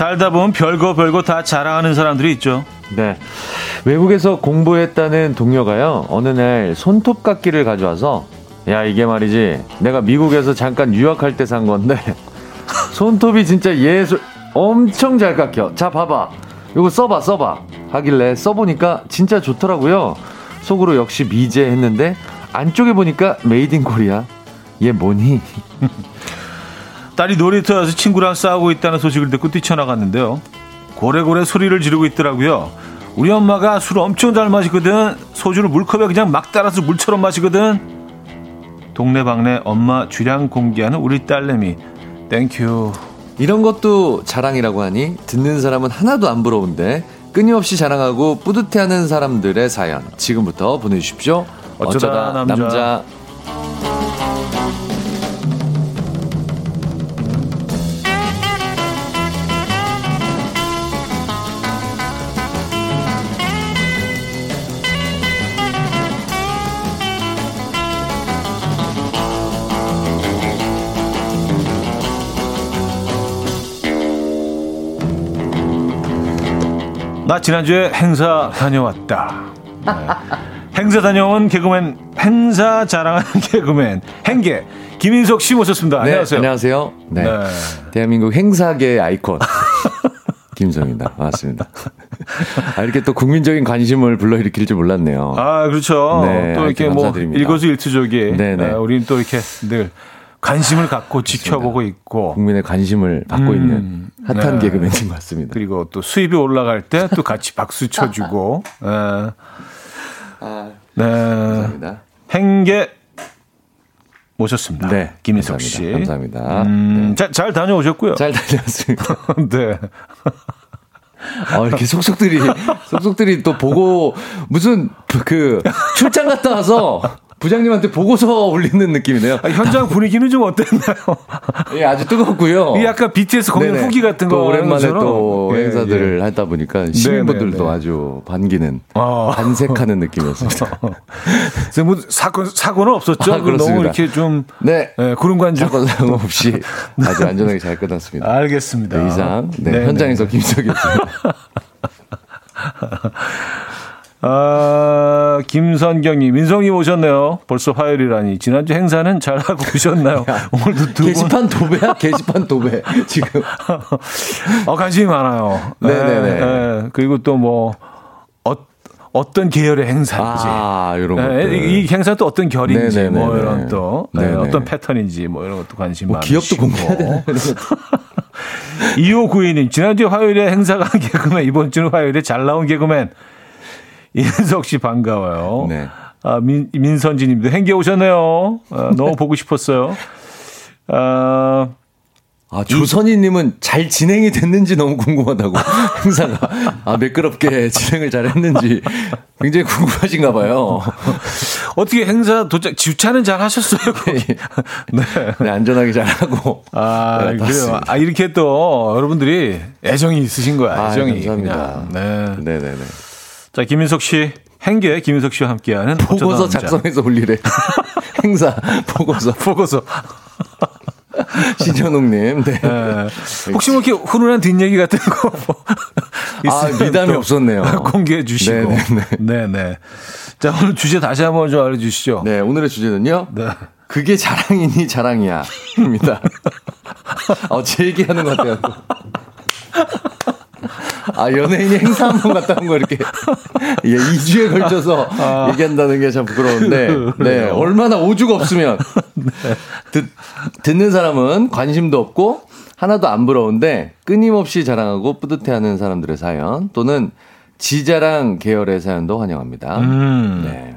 살다 보면 별거 별거 다 자랑하는 사람들이 있죠. 네. 외국에서 공부했다는 동료가요, 어느 날 손톱깎이를 가져와서, 야, 이게 말이지, 내가 미국에서 잠깐 유학할 때 산 건데, 손톱이 진짜 예술, 엄청 잘 깎여. 자, 봐봐. 이거 써봐, 써봐. 하길래 써보니까 진짜 좋더라고요. 속으로 역시 미제 했는데, 안쪽에 보니까 made in Korea. 얘 뭐니? 딸이 놀이터에서 친구랑 싸우고 있다는 소식을 듣고 뛰쳐나갔는데요. 고래고래 소리를 지르고 있더라고요. 우리 엄마가 술 엄청 잘 마시거든. 소주를 물컵에 그냥 막 따라서 물처럼 마시거든. 동네방네 엄마 주량 공개하는 우리 딸내미. Thank you. 이런 것도 자랑이라고 하니 듣는 사람은 하나도 안 부러운데 끊임없이 자랑하고 뿌듯해하는 사람들의 사연 지금부터 보내주십시오. 어쩌다, 어쩌다 남자. 남자. 나 지난주에 행사 다녀왔다. 네. 행사 다녀온 개그맨 행사 자랑하는 개그맨 행계 김인석 씨 모셨습니다. 네, 안녕하세요. 안녕하세요. 네. 네. 대한민국 행사계 아이콘 김성입니다. 반갑습니다. 아, 이렇게 또 국민적인 관심을 불러일으킬 줄 몰랐네요. 아, 그렇죠. 네, 또 이렇게 뭐 일거수일투족이 네, 네. 우리는 또 이렇게 늘 관심을 갖고 지켜보고 있고 국민의 관심을 받고 음, 있는 핫한 네. 개그맨인 것 같습니다. 그리고 또 수입이 올라갈 때 또 같이 박수 쳐주고 네. 아, 네. 감사합니다. 행계 모셨습니다. 네. 김인석 씨. 감사합니다. 음, 네. 자, 잘 다녀오셨고요. 잘 다녀왔습니다. 네. 아, 이렇게 속속들이, 속속들이 또 보고, 무슨, 그, 출장 갔다 와서, 부장님한테 보고서 올리는 느낌이네요. 아, 현장 분위기는 좀 어땠나요? 예, 아주 뜨겁고요. 이 약간 BTS 공연 네네. 후기 같은 거 오랜만에 또 예, 행사들을 예. 하다 보니까 시민분들도 네네네. 아주 반기는 아. 반색하는 느낌이었습니다. 뭐 사건 사고는 없었죠? 아, 너무 이렇게 좀 네. 네 구름 관중 사건 사고 없이 아주 안전하게 잘 끝났습니다. 알겠습니다. 네, 이상 네, 현장에서 김석이었습니다. 아, 김선경님, 민성님 오셨네요. 벌써 화요일이라니. 지난주 행사는 잘 하고 오셨나요? 오늘도 두 게시판 도배야? 게시판 도배. 지금. 어, 관심이 많아요. 네네네. 네, 네. 그리고 또 뭐, 어, 어떤 계열의 행사인지. 아, 이런 거. 네, 이 행사 또 어떤 결인지, 네네네네. 뭐 이런 또, 네, 어떤 패턴인지, 뭐 이런 것도 관심 뭐 많으시고. 기업도 공개해야 되나? 2592님, 지난주 화요일에 행사가 한 개그맨, 이번 주는 화요일에 잘 나온 개그맨. 이은석 씨 반가워요. 네. 아, 민, 민선지 님도 행계 오셨네요. 아, 너무 보고 싶었어요. 어, 아, 조선희님은 잘 진행이 됐는지 너무 궁금하다고. 행사가. 아, 매끄럽게 진행을 잘 했는지 굉장히 궁금하신가 봐요. 어떻게 행사 도착, 주차는 잘 하셨어요? 네. 네. 안전하게 잘 하고. 아, 네, 그래요. 아, 이렇게 또 여러분들이 애정이 있으신 거야, 아, 애정이. 아, 감사합니다. 그냥. 네. 네네네. 자, 김인석 씨. 행계 김인석 씨와 함께하는 보고서 작성해서 올리래. 행사 보고서 보고서 신현웅님, 네. 네. 혹시 뭐 이렇게 훈훈한 뒷얘기 같은 거 뭐. 아, 미담이 없었네요. 공개해 주시고. 네네. 네네. 자, 오늘 주제 다시 한번 좀 알려주시죠. 네, 오늘의 주제는요. 네. 그게 자랑이니 자랑이야. 입니다. 어, 제 얘기하는 것 같아요. 아, 연예인이 행사 한 번 갔다 온 거 이렇게. 예, 2주에 걸쳐서 아. 얘기한다는 게 참 부끄러운데. 네, 얼마나 오주가 없으면. 네. 듣, 듣는 사람은 관심도 없고, 하나도 안 부러운데, 끊임없이 자랑하고 뿌듯해하는 사람들의 사연, 또는 지자랑 계열의 사연도 환영합니다. 음. 네.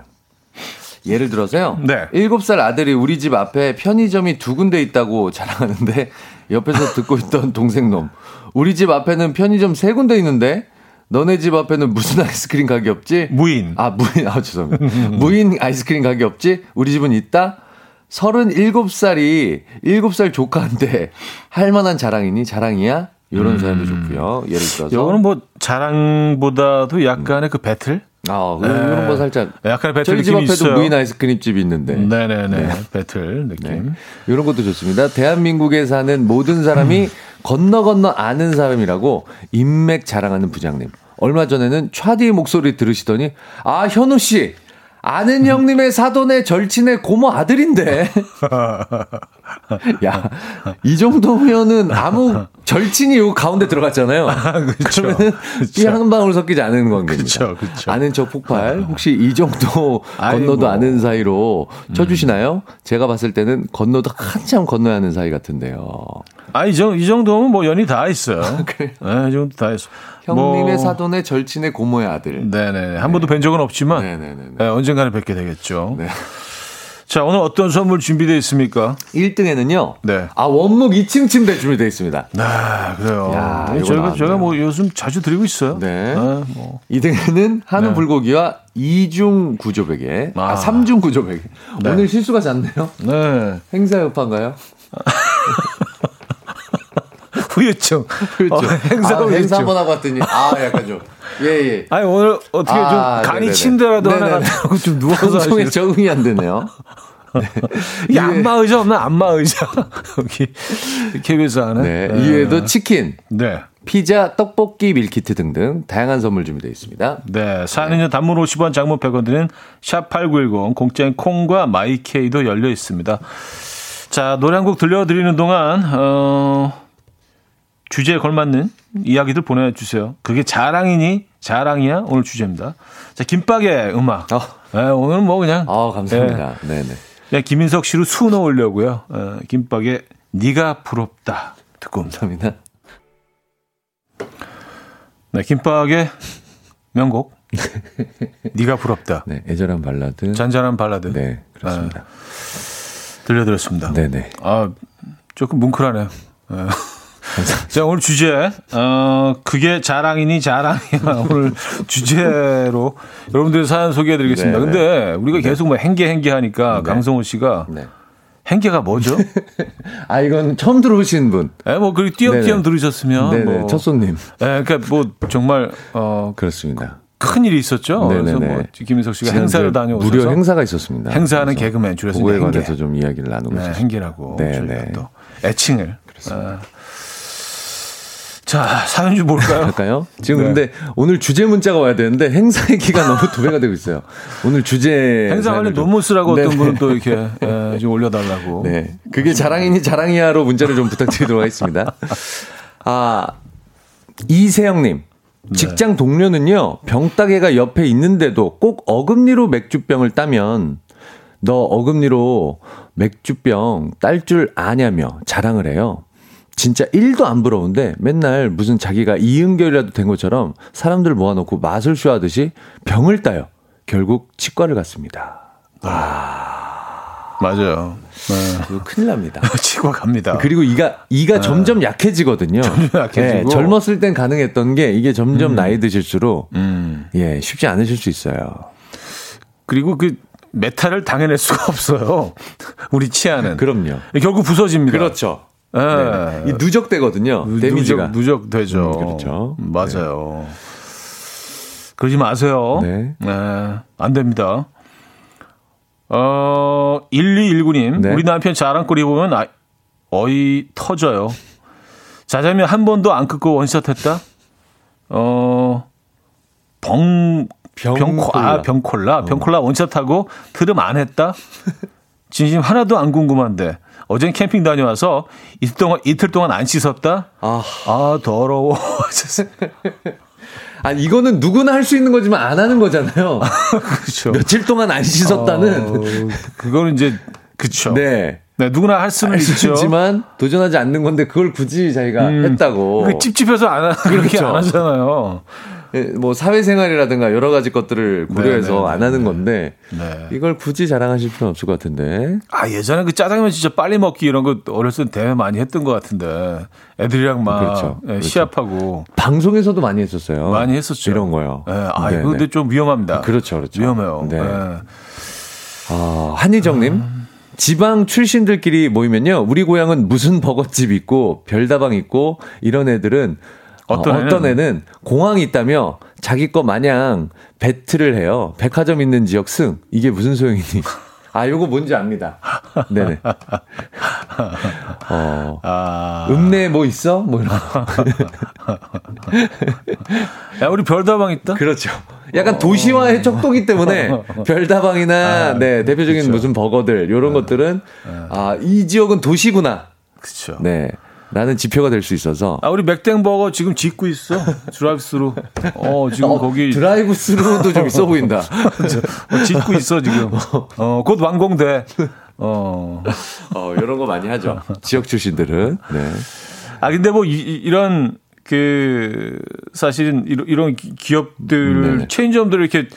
예를 들어서요. 네. 7살 아들이 우리 집 앞에 편의점이 두 군데 있다고 자랑하는데 옆에서 듣고 있던 동생 놈. 우리 집 앞에는 편의점 세 군데 있는데 너네 집 앞에는 무슨 아이스크림 가게 없지? 무인. 아, 무인. 아, 죄송합니다. 무인 아이스크림 가게 없지? 우리 집은 있다? 37살이 7살 조카한테 할 만한 자랑이니 자랑이야? 이런 음. 사연도 좋고요. 예를 들어서. 이거는 뭐 자랑보다도 약간의 음. 그 배틀? 아, 네. 이런 거 살짝. 약간의 배틀 저희 집 앞에도 있어요. 무인 아이스크림 집이 있는데. 네네네. 네. 배틀 느낌. 네. 이런 것도 좋습니다. 대한민국에 사는 모든 사람이 음. 건너 건너 아는 사람이라고 인맥 자랑하는 부장님. 얼마 전에는 차디의 목소리 들으시더니 아 현우 씨 아는 형님의 사돈의 절친의 고모 아들인데. 야, 이 정도면은 아무 절친이 요 가운데 들어갔잖아요. 아, 그렇죠. 그러면은 삐한 방울 섞이지 않은 관계입니다. 그렇죠, 그렇죠. 아는 척 폭발. 혹시 이 정도 건너도 아는 사이로 쳐주시나요? 음. 제가 봤을 때는 건너도 한참 건너야 하는 사이 같은데요. 아, 이, 정, 이 정도면 뭐 연이 다 있어요. 그래요? 네, 이 정도 다 있어. 형님의 뭐... 사돈의 절친의 고모의 아들. 네네. 한 번도 뵌 적은 없지만 네네네. 네, 언젠가는 뵙게 되겠죠. 네. 자, 오늘 어떤 선물 준비되어 있습니까? 1등에는요. 네. 아, 원목 2층 침대 준비되어 있습니다. 아, 그래요. 야, 네, 저희가, 제가 뭐 요즘 자주 드리고 있어요. 네. 아, 뭐. 2등에는 한우 네. 불고기와 2중 구조베개. 아, 아 3중 구조베개. 네. 오늘 실수가 잦네요. 네. 행사 여파인가요? 후유증. 후유증. 어, 행사, 아, 행사 한번 하고 왔더니, 아, 약간 좀. 예, 예. 아니, 오늘 어떻게 아, 좀 간이 침대라도 하나 갖고 좀 누워서. 방송에 적응이 안 되네요. 네. 이 안마 의자 없나? 안마 의자. 여기 KBS 안에. 네. 네. 이외에도 치킨. 네. 피자, 떡볶이, 밀키트 등등 다양한 선물 준비되어 있습니다. 네. 사연은요, 단문 50원, 장문 100원 드는 샵8910, 공짜인 콩과 마이케이도 열려 있습니다. 자, 노래 한 곡 들려드리는 동안, 어, 주제에 걸맞는 이야기들 보내주세요. 그게 자랑이니 자랑이야 오늘 주제입니다. 자 김밥의 음악. 어. 네, 오늘은 뭐 그냥. 아 감사합니다. 네. 네네. 그냥 김인석 씨로 수 넣으려고요. 어, 김밥의 네가 부럽다 듣고 감사합니다. 네, 김밥의 명곡. 네가 부럽다. 네, 애절한 발라드. 잔잔한 발라드. 네, 그렇습니다. 아, 들려드렸습니다. 네네. 아, 조금 뭉클하네요. 네. 자, 오늘 주제, 어, 그게 자랑이니 자랑이야. 오늘 주제로 여러분들 사연 소개해 드리겠습니다. 네, 근데 네. 우리가 네. 계속 뭐 행계 행계 하니까 네. 강성호 씨가 네. 행계가 뭐죠? 아, 이건 처음 들어오신 분. 예, 뭐, 그리고 띄엄띄엄 들으셨으면. 네네. 뭐, 첫 손님. 예, 그러니까 뭐, 정말, 어. 그렇습니다. 큰 일이 있었죠. 네네네. 그래서 뭐 김민석 씨가 행사를 다녀오셔서 무료 행사가 있었습니다. 행사하는 개그맨 줄여서 그거에 관해서 좀 이야기를 나누고 네, 행계라고 네네. 또 애칭을 그렇습니다. 아, 자, 사연 좀 볼까요? 할까요? 지금 네. 근데 오늘 주제 문자가 와야 되는데 행사 얘기가 너무 도배가 되고 있어요. 오늘 주제 행사 관련 논문 쓰라고 어떤 분은 또 이렇게 예, 좀 올려달라고. 네, 그게 자랑이니 자랑이야로 문자를 좀 부탁드리도록 하겠습니다. 아 이세영님. 네. 직장 동료는요, 병따개가 옆에 있는데도 꼭 어금니로 맥주병을 따면 너 어금니로 맥주병 딸 줄 아냐며 자랑을 해요. 진짜 1도 안 부러운데 맨날 무슨 자기가 이은결이라도 된 것처럼 사람들 모아놓고 마술 쇼 하듯이 병을 따요. 결국 치과를 갔습니다. 아. 맞아요. 네. 큰일 납니다. 치고 갑니다. 그리고 이가 이가 네. 점점 약해지거든요. 점점 약해지고 네, 젊었을 땐 가능했던 게 이게 점점 음. 나이 드실수록 음. 예 쉽지 않으실 수 있어요. 그리고 그 메탈을 당해낼 수가 없어요. 우리 치아는. 그럼요. 결국 부서집니다. 그렇죠. 네. 이 누적되거든요. 데미지가 누적, 되죠. 음, 그렇죠. 맞아요. 네. 그러지 마세요. 네. 네. 안 됩니다. 어, 1219님. 네. 우리 남편 자랑거리 보면 아, 어이 터져요. 자자면 한 번도 안 끊고 원샷 했다? 어, 병, 병, 아, 병콜라. 어. 병콜라 원샷하고 트름 안 했다? 진심 하나도 안 궁금한데. 어젠 캠핑 다녀와서 이틀 동안, 이틀 동안 안 씻었다? 아, 아 더러워. 아 이거는 누구나 할 수 있는 거지만 안 하는 거잖아요. 그렇죠. 며칠 동안 안 씻었다는. 어, 그거는 이제 그렇죠. 네. 네, 누구나 할 수는 있죠. 있지만 도전하지 않는 건데 그걸 굳이 자기가 음, 했다고. 그 찝찝해서 안 하, 그렇게 그렇죠. 안 하잖아요. 예, 뭐 사회생활이라든가 여러 가지 것들을 고려해서 네네, 네, 안 하는 네. 건데 네. 이걸 굳이 자랑하실 필요는 없을 것 같은데. 아 예전에 그 짜장면 진짜 빨리 먹기 이런 거 어렸을 때 대회 많이 했던 것 같은데 애들이랑 막 그렇죠. 예, 그렇죠. 시합하고 방송에서도 많이 했었어요. 많이 했었죠. 이런 거요. 예, 아 근데 좀 위험합니다. 그렇죠, 그렇죠. 위험해요. 네. 예. 아 한희정님. 음. 지방 출신들끼리 모이면요. 우리 고향은 무슨 버거집 있고 별다방 있고 이런 애들은 어떤, 어, 애는? 어떤 애는 공항이 있다며 자기 거 마냥 배틀을 해요. 백화점 있는 지역 승. 이게 무슨 소용이니? 아, 요거 뭔지 압니다. 네네. 어, 아. 읍내 뭐 있어? 뭐 이런. 야, 우리 별다방 있다? 그렇죠. 약간 어. 도시화의 척도기 때문에 별다방이나, 아, 네, 대표적인 그쵸. 무슨 버거들, 요런 네. 것들은, 네. 아, 이 지역은 도시구나. 그쵸. 네. 라는 지표가 될 수 있어서. 아, 우리 맥땡버거 지금 짓고 있어. 드라이브스루. 어, 지금 어, 거기. 드라이브스루도 좀 있어 보인다. 어, 짓고 있어, 지금. 어, 곧 완공돼. 어. 어, 이런 거 많이 하죠. 지역 출신들은. 네. 아, 근데 뭐, 이, 이런, 그, 사실은 이런, 이런 기업들, 네. 체인점들을 이렇게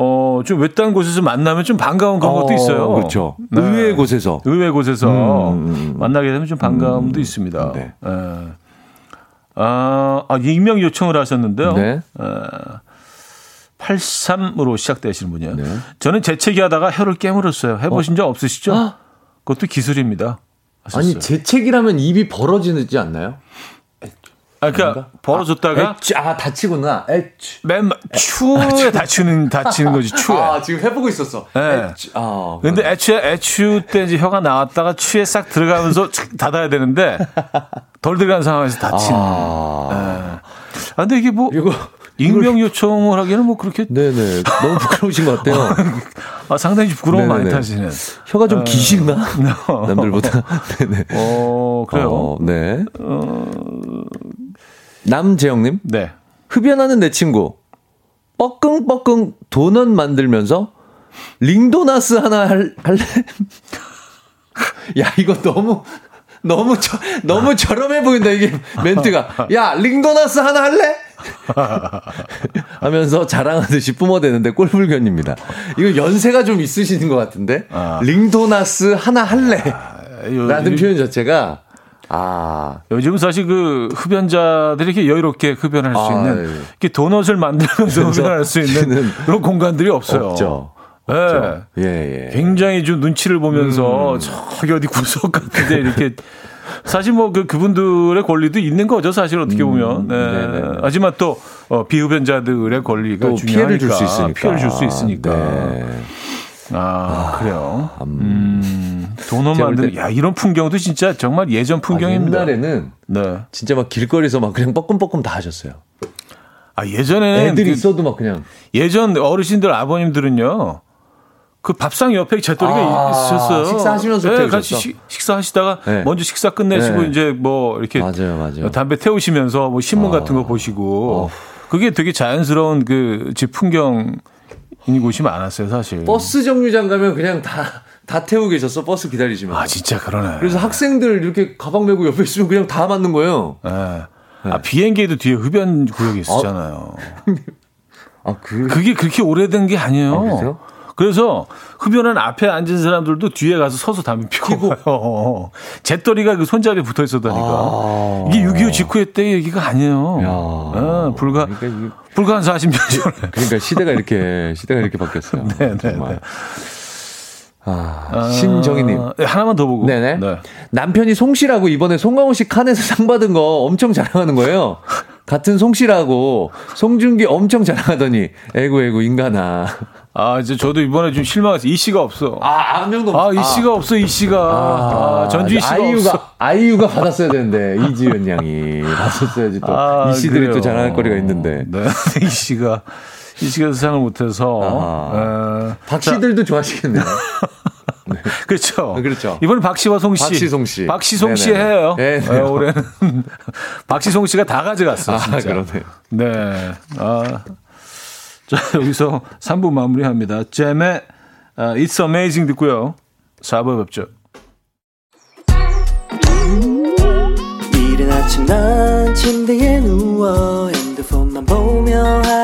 어, 좀 외딴 곳에서 만나면 좀 반가운 그런 어, 것도 있어요. 그렇죠. 네. 의외의 곳에서. 의외의 곳에서 음, 음, 음. 만나게 되면 좀 반가움도 음, 있습니다. 네. 네. 아, 아, 익명 요청을 하셨는데요. 네. 아, 83으로 시작되시는 분이에요. 네. 저는 재채기 하다가 혀를 깨물었어요. 해보신 어? 적 없으시죠? 아? 그것도 기술입니다. 하셨어요. 아니, 재채기라면 입이 벌어지지 않나요? 아, 그러니까 벌어졌다가 아, 아 다치구나. 에취. 맨 추에 다치는 다치는 거지 추에. 아 지금 해보고 있었어. 네. 에취. 아. 근데 애추에 애추 때 이제 혀가 나왔다가 추에 싹 들어가면서 닫아야 되는데 덜 들어간 상황에서 다친. 아. 네. 아 근데 이게 뭐 이거 익명 요청을 하기에는 뭐 그렇게 네네 너무 부끄러우신 것 같아요. 아 상당히 부끄러움 많이 타시는. 혀가 좀 아. 기신가 남들보다. 네네. 어 그래요. 어, 네. 어... 남재영님. 네. 흡연하는 내 친구. 뻐끙뻐끙 도넛 만들면서 링도나스 하나 할, 할래? 야, 이거 너무, 너무, 저, 너무 저렴해 보인다, 이게 멘트가. 야, 링도나스 하나 할래? 하면서 자랑하듯이 뿜어대는데 꼴불견입니다. 이거 연세가 좀 있으신 것 같은데? 아. 링도나스 하나 할래? 아, 라는 표현 자체가 아. 요즘 사실 그 흡연자들이 이렇게 여유롭게 흡연할 수 아, 있는 예. 이렇게 도넛을 만들면서 흡연할 수 있는 그런 공간들이 없어요. 없죠. 예. 예, 예. 굉장히 좀 눈치를 보면서 음. 저기 어디 구석 같은데 이렇게 사실 뭐 그 그분들의 권리도 있는 거죠 사실 어떻게 음, 보면. 음, 네. 하지만 또 어, 비흡연자들의 권리가 중요하니까 피해를 줄 수 있으니까. 피해를 줄 수 있으니까. 네. 아, 아, 그래요. 음. 음, 도넛 만드는, 야, 이런 풍경도 진짜 정말 예전 풍경입니다. 아, 옛날에는 네. 진짜 막 길거리에서 막 그냥 뻐끔뻐끔 다 하셨어요. 아, 예전에는. 애들 그, 있어도 막 그냥. 예전 어르신들, 아버님들은요. 그 밥상 옆에 재떨이가 아, 있었어요. 식사하시면서 네, 같이 시, 식사하시다가 네. 먼저 식사 끝내시고 네. 이제 뭐 이렇게 맞아요, 맞아요. 담배 태우시면서 뭐 신문 아, 같은 거 보시고 어. 그게 되게 자연스러운 그 집 풍경 있는 곳이 많았어요, 사실. 버스 정류장 가면 그냥 다, 다 태우고 계셨어, 버스 기다리시면. 아, 진짜 그러네. 그래서 학생들 이렇게 가방 메고 옆에 있으면 그냥 다 맞는 거예요. 네. 네. 아, 비행기에도 뒤에 흡연 구역이 있었잖아요. 아, 그... 그게 그렇게 오래된 게 아니에요. 아, 그래서 흡연한 앞에 앉은 사람들도 뒤에 가서 서서 담배 피고 가요. 재떨이가 그 손잡이에 붙어 있었다니까. 아. 이게 6.25 직후에 때 얘기가 아니에요. 아, 불과, 그러니까 불과 한 40년 전에. 그러니까 시대가 이렇게, 시대가 이렇게 바뀌었어요. 네, 네, 네. 아, 아, 신정희님. 네, 하나만 더 보고. 네네. 네. 남편이 송씨라고 이번에 송강호 씨 칸에서 상 받은 거 엄청 자랑하는 거예요. 같은 송씨라고 송중기 엄청 자랑하더니, 에구, 에구, 인간아. 아, 이제 저도 이번에 좀 실망했어요. 이 씨가 없어. 아, 한 명도 없어. 아, 이 씨가 아. 없어, 이 씨가. 아, 아 전주희 씨가 아이유가, 없어. 아이유가 받았어야 되는데, 이지연 양이. 받았어야지 또. 아, 이 씨들이 그래요. 또 자랑할 거리가 있는데. 네, 이 씨가. 이 씨가 수상을 못해서. 아, 박 씨들도 좋아하시겠네요. 네. 그렇죠. 그렇죠. 이번에 박씨와 송씨. 박시송 씨. 박시송 씨 해요. 네, 네. 올해는 박시송 씨가 다 가져갔어. 아, 진짜. 그러네. 네. 아. 자, 여기서 3부 마무리합니다. 잼의 uh, It's Amazing 듣고요. 4부에 뵙죠. 이른 아침 난 침대에 누워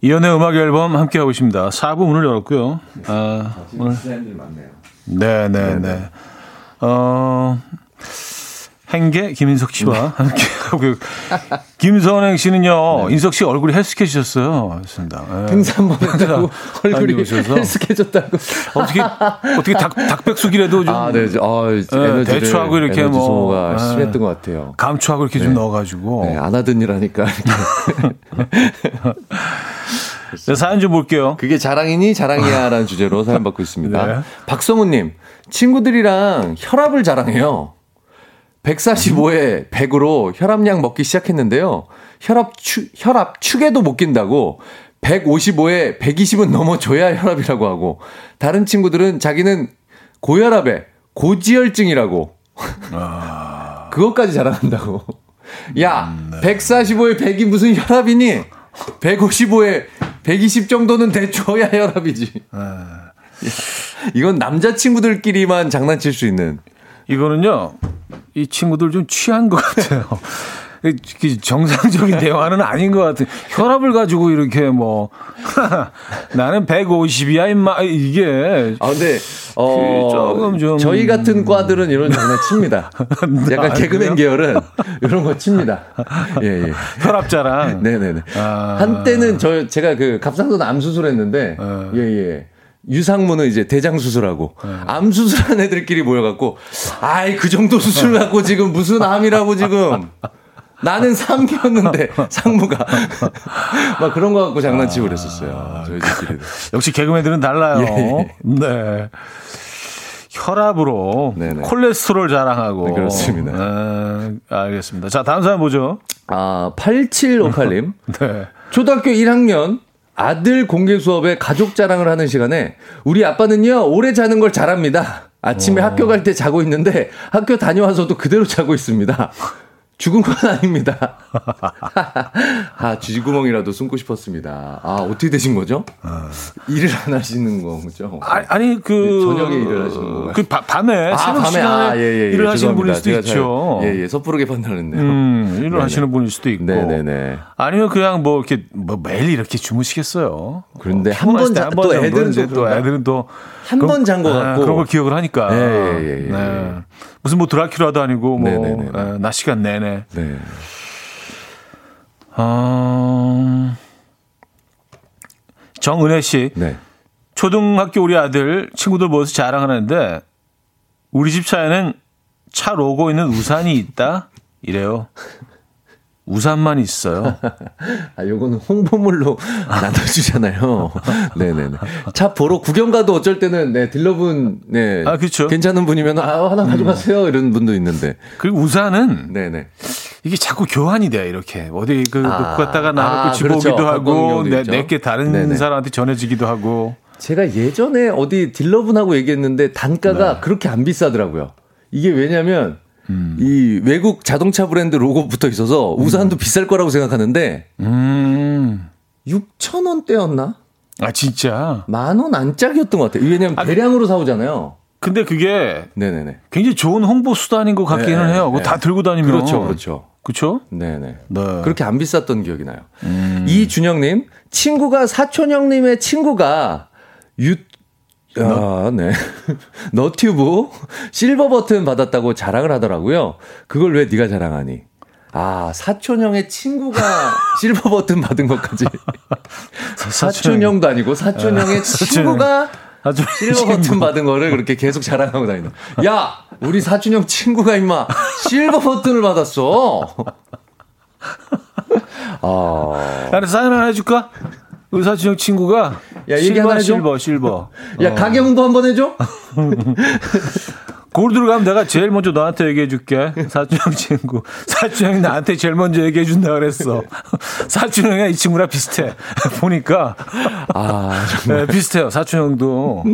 이연의 음악 앨범 함께 하고 있습니다. 4부 문을 열었고요. 아, 오늘 많네요. 네, 네, 네. 어, 행계 김인석 씨와 네. 함께 하고 김선행 씨는요 네. 인석 씨 얼굴이 헬스케지셨어요. 맞습니다. 네. 등산 보냈다고 얼굴이 헬스케졌다고 어떻게 어떻게 닭 닭백숙이라도 좀 아, 네, 아, 네, 대추하고 이렇게 뭐 네. 심했던 것 같아요. 감초하고 이렇게 좀 네. 넣어가지고 네, 안 하던 일 하니까. 네, 사연 좀 볼게요. 그게 자랑이니 자랑이야라는 주제로 사연 받고 있습니다. 네. 박성우님 친구들이랑 혈압을 자랑해요. 145에 100으로 혈압약 먹기 시작했는데요. 혈압 추, 혈압 축에도 못 낀다고 155에 120은 넘어줘야 혈압이라고 하고 다른 친구들은 자기는 고혈압에 고지혈증이라고 아... 그것까지 자랑한다고. 야, 음, 네. 145에 100이 무슨 혈압이니? 155에 120 정도는 대줘야 혈압이지. 아... 이건 남자친구들끼리만 장난칠 수 있는. 이거는요, 이 친구들 좀 취한 것 같아요. 정상적인 대화는 아닌 것 같아요. 혈압을 가지고 이렇게 뭐 나는 150이야 임마 이게 아 근데 어 조금 좀 저희 같은 과들은 이런 장난 칩니다. 약간 아, 개그맨 계열은 이런 거 칩니다. 예, 예. 혈압자랑 네네네. 아. 한때는 저 제가 그 갑상선 암 수술했는데 아. 예 예. 유상무는 이제 대장 수술하고 네. 암 수술한 애들끼리 모여갖고 아이 그 정도 수술 갖고 지금 무슨 암이라고 지금 나는 상기였는데 상무가 막 그런 거 갖고 장난치고 아, 그랬었어요. 저희들끼리 역시 개그맨들은 달라요. 예, 예. 네. 혈압으로 네네. 콜레스테롤 자랑하고 네, 그렇습니다. 네, 알겠습니다. 자 다음 사연 보죠. 아 8758님. 네. 초등학교 1학년 아들 공개 수업에 가족 자랑을 하는 시간에 우리 아빠는요 오래 자는 걸 잘합니다. 아침에 오. 학교 갈 때 자고 있는데 학교 다녀와서도 그대로 자고 있습니다. 죽은 건 아닙니다. 아, 쥐구멍이라도 숨고 싶었습니다. 아, 어떻게 되신 거죠? 아. 일을 안 하시는 거죠? 아, 아니, 그. 네, 저녁에 일을 하시는 건가요? 그 바, 밤에, 아, 새벽 밤에, 시간에 아, 예, 예, 예, 일을 하시는 분일 수도 있죠. 잘, 예, 예, 섣부르게 판단했네요. 음, 일을 네네. 하시는 분일 수도 있고. 네네네. 아니면 그냥 뭐 이렇게 뭐 매일 이렇게 주무시겠어요. 그런데 한 번, 자, 또 애들은 또 애들은 또. 한 번 잔 거 같고. 그런 걸 기억을 하니까. 예, 예, 예. 네. 무슨 뭐 드라큘라도 아니고 뭐 에, 낮 시간 내내. 네. 어... 정은혜 씨. 네. 초등학교 우리 아들 친구들 모여서 자랑하는데 우리 집 차에는 차 로고 있는 우산이 있다 이래요. 우산만 있어요. 아, 요거는 홍보물로 나눠주잖아요. 네네네. 차 보러 구경 가도 어쩔 때는, 네, 딜러분, 네. 아, 그렇죠. 괜찮은 분이면, 아, 하나 가져가세요. 음. 이런 분도 있는데. 그리고 우산은. 네네. 이게 자꾸 교환이 돼, 이렇게. 어디 그, 아, 놓고 갔다가 나를 아, 집어오기도 그렇죠. 하고, 내, 내게 다른 네네. 사람한테 전해지기도 하고. 제가 예전에 어디 딜러분하고 얘기했는데 단가가 네. 그렇게 안 비싸더라고요. 이게 왜냐면 음. 이 외국 자동차 브랜드 로고 붙어 있어서 우산도 음. 비쌀 거라고 생각하는데 음. 6천 원대였나? 아 진짜 만 원 안짝이었던 것 같아요. 왜냐면 아, 대량으로 사오잖아요. 근데 그게 네네네 굉장히 좋은 홍보 수단인 것 같기는 네, 해요. 네. 다 들고 다니면 그렇죠, 그렇죠. 그렇죠? 네네. 네. 그렇게 안 비쌌던 기억이 나요. 음. 이준영님 친구가 사촌 형님의 친구가 유 아, 네. 너튜브 실버 버튼 받았다고 자랑을 하더라고요. 그걸 왜 네가 자랑하니? 아, 사촌형의 친구가 실버 버튼 받은 것까지. 사촌형도 아니고 사촌형의 친구가 실버 버튼 받은 거를 그렇게 계속 자랑하고 다니는. 야, 우리 사촌형 친구가 임마 실버 버튼을 받았어. 아. 나는 사인 하나 해줄까? 의사진영 친구가 야, 얘기 실버, 하나? 실버, 실버. 야, 어. 가게 홍보 한번 해줘? 거울 들어가면 내가 제일 먼저 너한테 얘기해 줄게. 사촌형 친구. 사촌형이 나한테 제일 먼저 얘기해 준다 그랬어. 사촌형이 이 친구랑 비슷해. 보니까. 아, 정말. 네, 비슷해요. 사촌형도.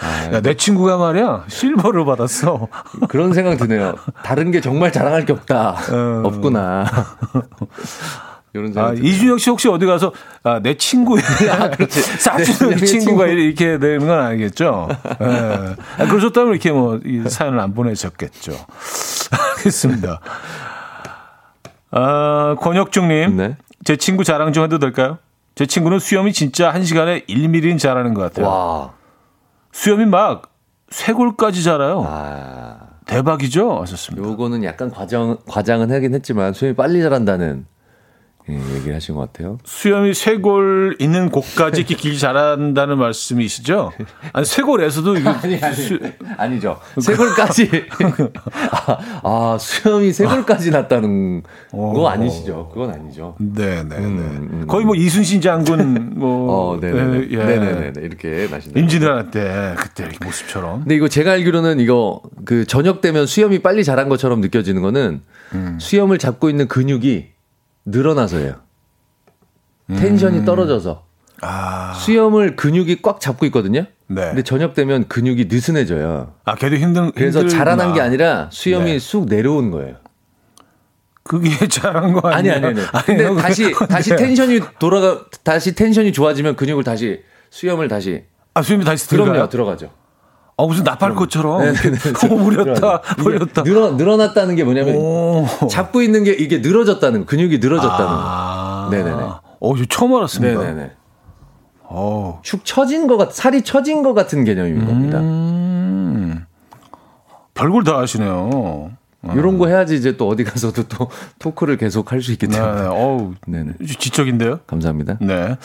아, 야, 내 친구가 말이야 실버를 받았어. 그런 생각 드네요. 다른 게 정말 자랑할 게 없다. 어. 없구나. 이런 아, 이준혁 씨 혹시 어디 가서 아, 내 친구의 아, 사촌 네, 친구가 친구. 이렇게 되는 건 아니겠죠? 네. 아, 그러셨다면 이렇게 뭐 이 사연을 안 보내셨겠죠. 알겠습니다. 아, 권혁중님, 네. 제 친구 자랑 좀 해도 될까요? 제 친구는 수염이 진짜 한 시간에 1mm는 자라는 것 같아요. 와. 수염이 막 쇄골까지 자라요. 아. 대박이죠? 하셨습니다. 요거는 약간 과장, 과장은 하긴 했지만 수염이 빨리 자란다는 예, 얘기를 하신 것 같아요. 수염이 쇄골 있는 곳까지 이렇게 길게 자란다는 말씀이시죠? 아니, 쇄골에서도 아니, 아니, 수... 아니죠. 쇄골까지. 아, 아, 수염이 쇄골까지 났다는 거 아니시죠? 그건 아니죠. 네 네. 네, 음, 네. 음, 거의 뭐 이순신 장군 뭐. 어, 네네. 예. 네네네. 이렇게 나신다. 임진왜란 때 그때 모습처럼. 근데 이거 제가 알기로는 이거 그 저녁 되면 수염이 빨리 자란 것처럼 느껴지는 거는 음. 수염을 잡고 있는 근육이 늘어나서예요. 텐션이 음. 떨어져서. 아. 수염을 근육이 꽉 잡고 있거든요. 네. 근데 저녁 되면 근육이 느슨해져요. 아, 걔도 힘든 그래서 힘들구나. 자라난 게 아니라 수염이 네. 쑥 내려온 거예요. 그게 잘한 거 아니에요? 아니 아니 아니. 근데 다시 다시 텐션이 돌아가 다시 텐션이 좋아지면 근육을 다시 수염을 다시 아 수염이 다시 들어가요? 들어가죠. 아, 무슨 나팔 것처럼. 네, 네, 네. 물렸다, 물렸다. 늘어, 늘어났다는 게 뭐냐면, 오. 잡고 있는 게 이게 늘어졌다는, 근육이 늘어졌다는. 아. 네네네. 어, 저 처음 알았습니다. 네네네. 어. 축 처진 것 같, 살이 처진 것 같은 개념인 겁니다. 음. 별걸 다 하시네요. 이런 거 해야지 이제 또 어디 가서도 또 토크를 계속 할 수 있기 때문에. 네, 어우, 네네. 지적인데요? 감사합니다. 네. 네.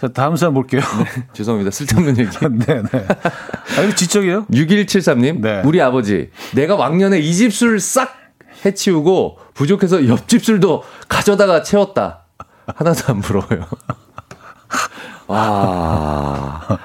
자, 다음 사람 볼게요. 네, 죄송합니다. 쓸데없는 얘기. 네, 네. 아, 이거 지적이에요? 6173님. 네. 우리 아버지. 내가 왕년에 이 집 술 싹 해치우고 부족해서 옆집 술도 가져다가 채웠다. 하나도 안 부러워요. 와.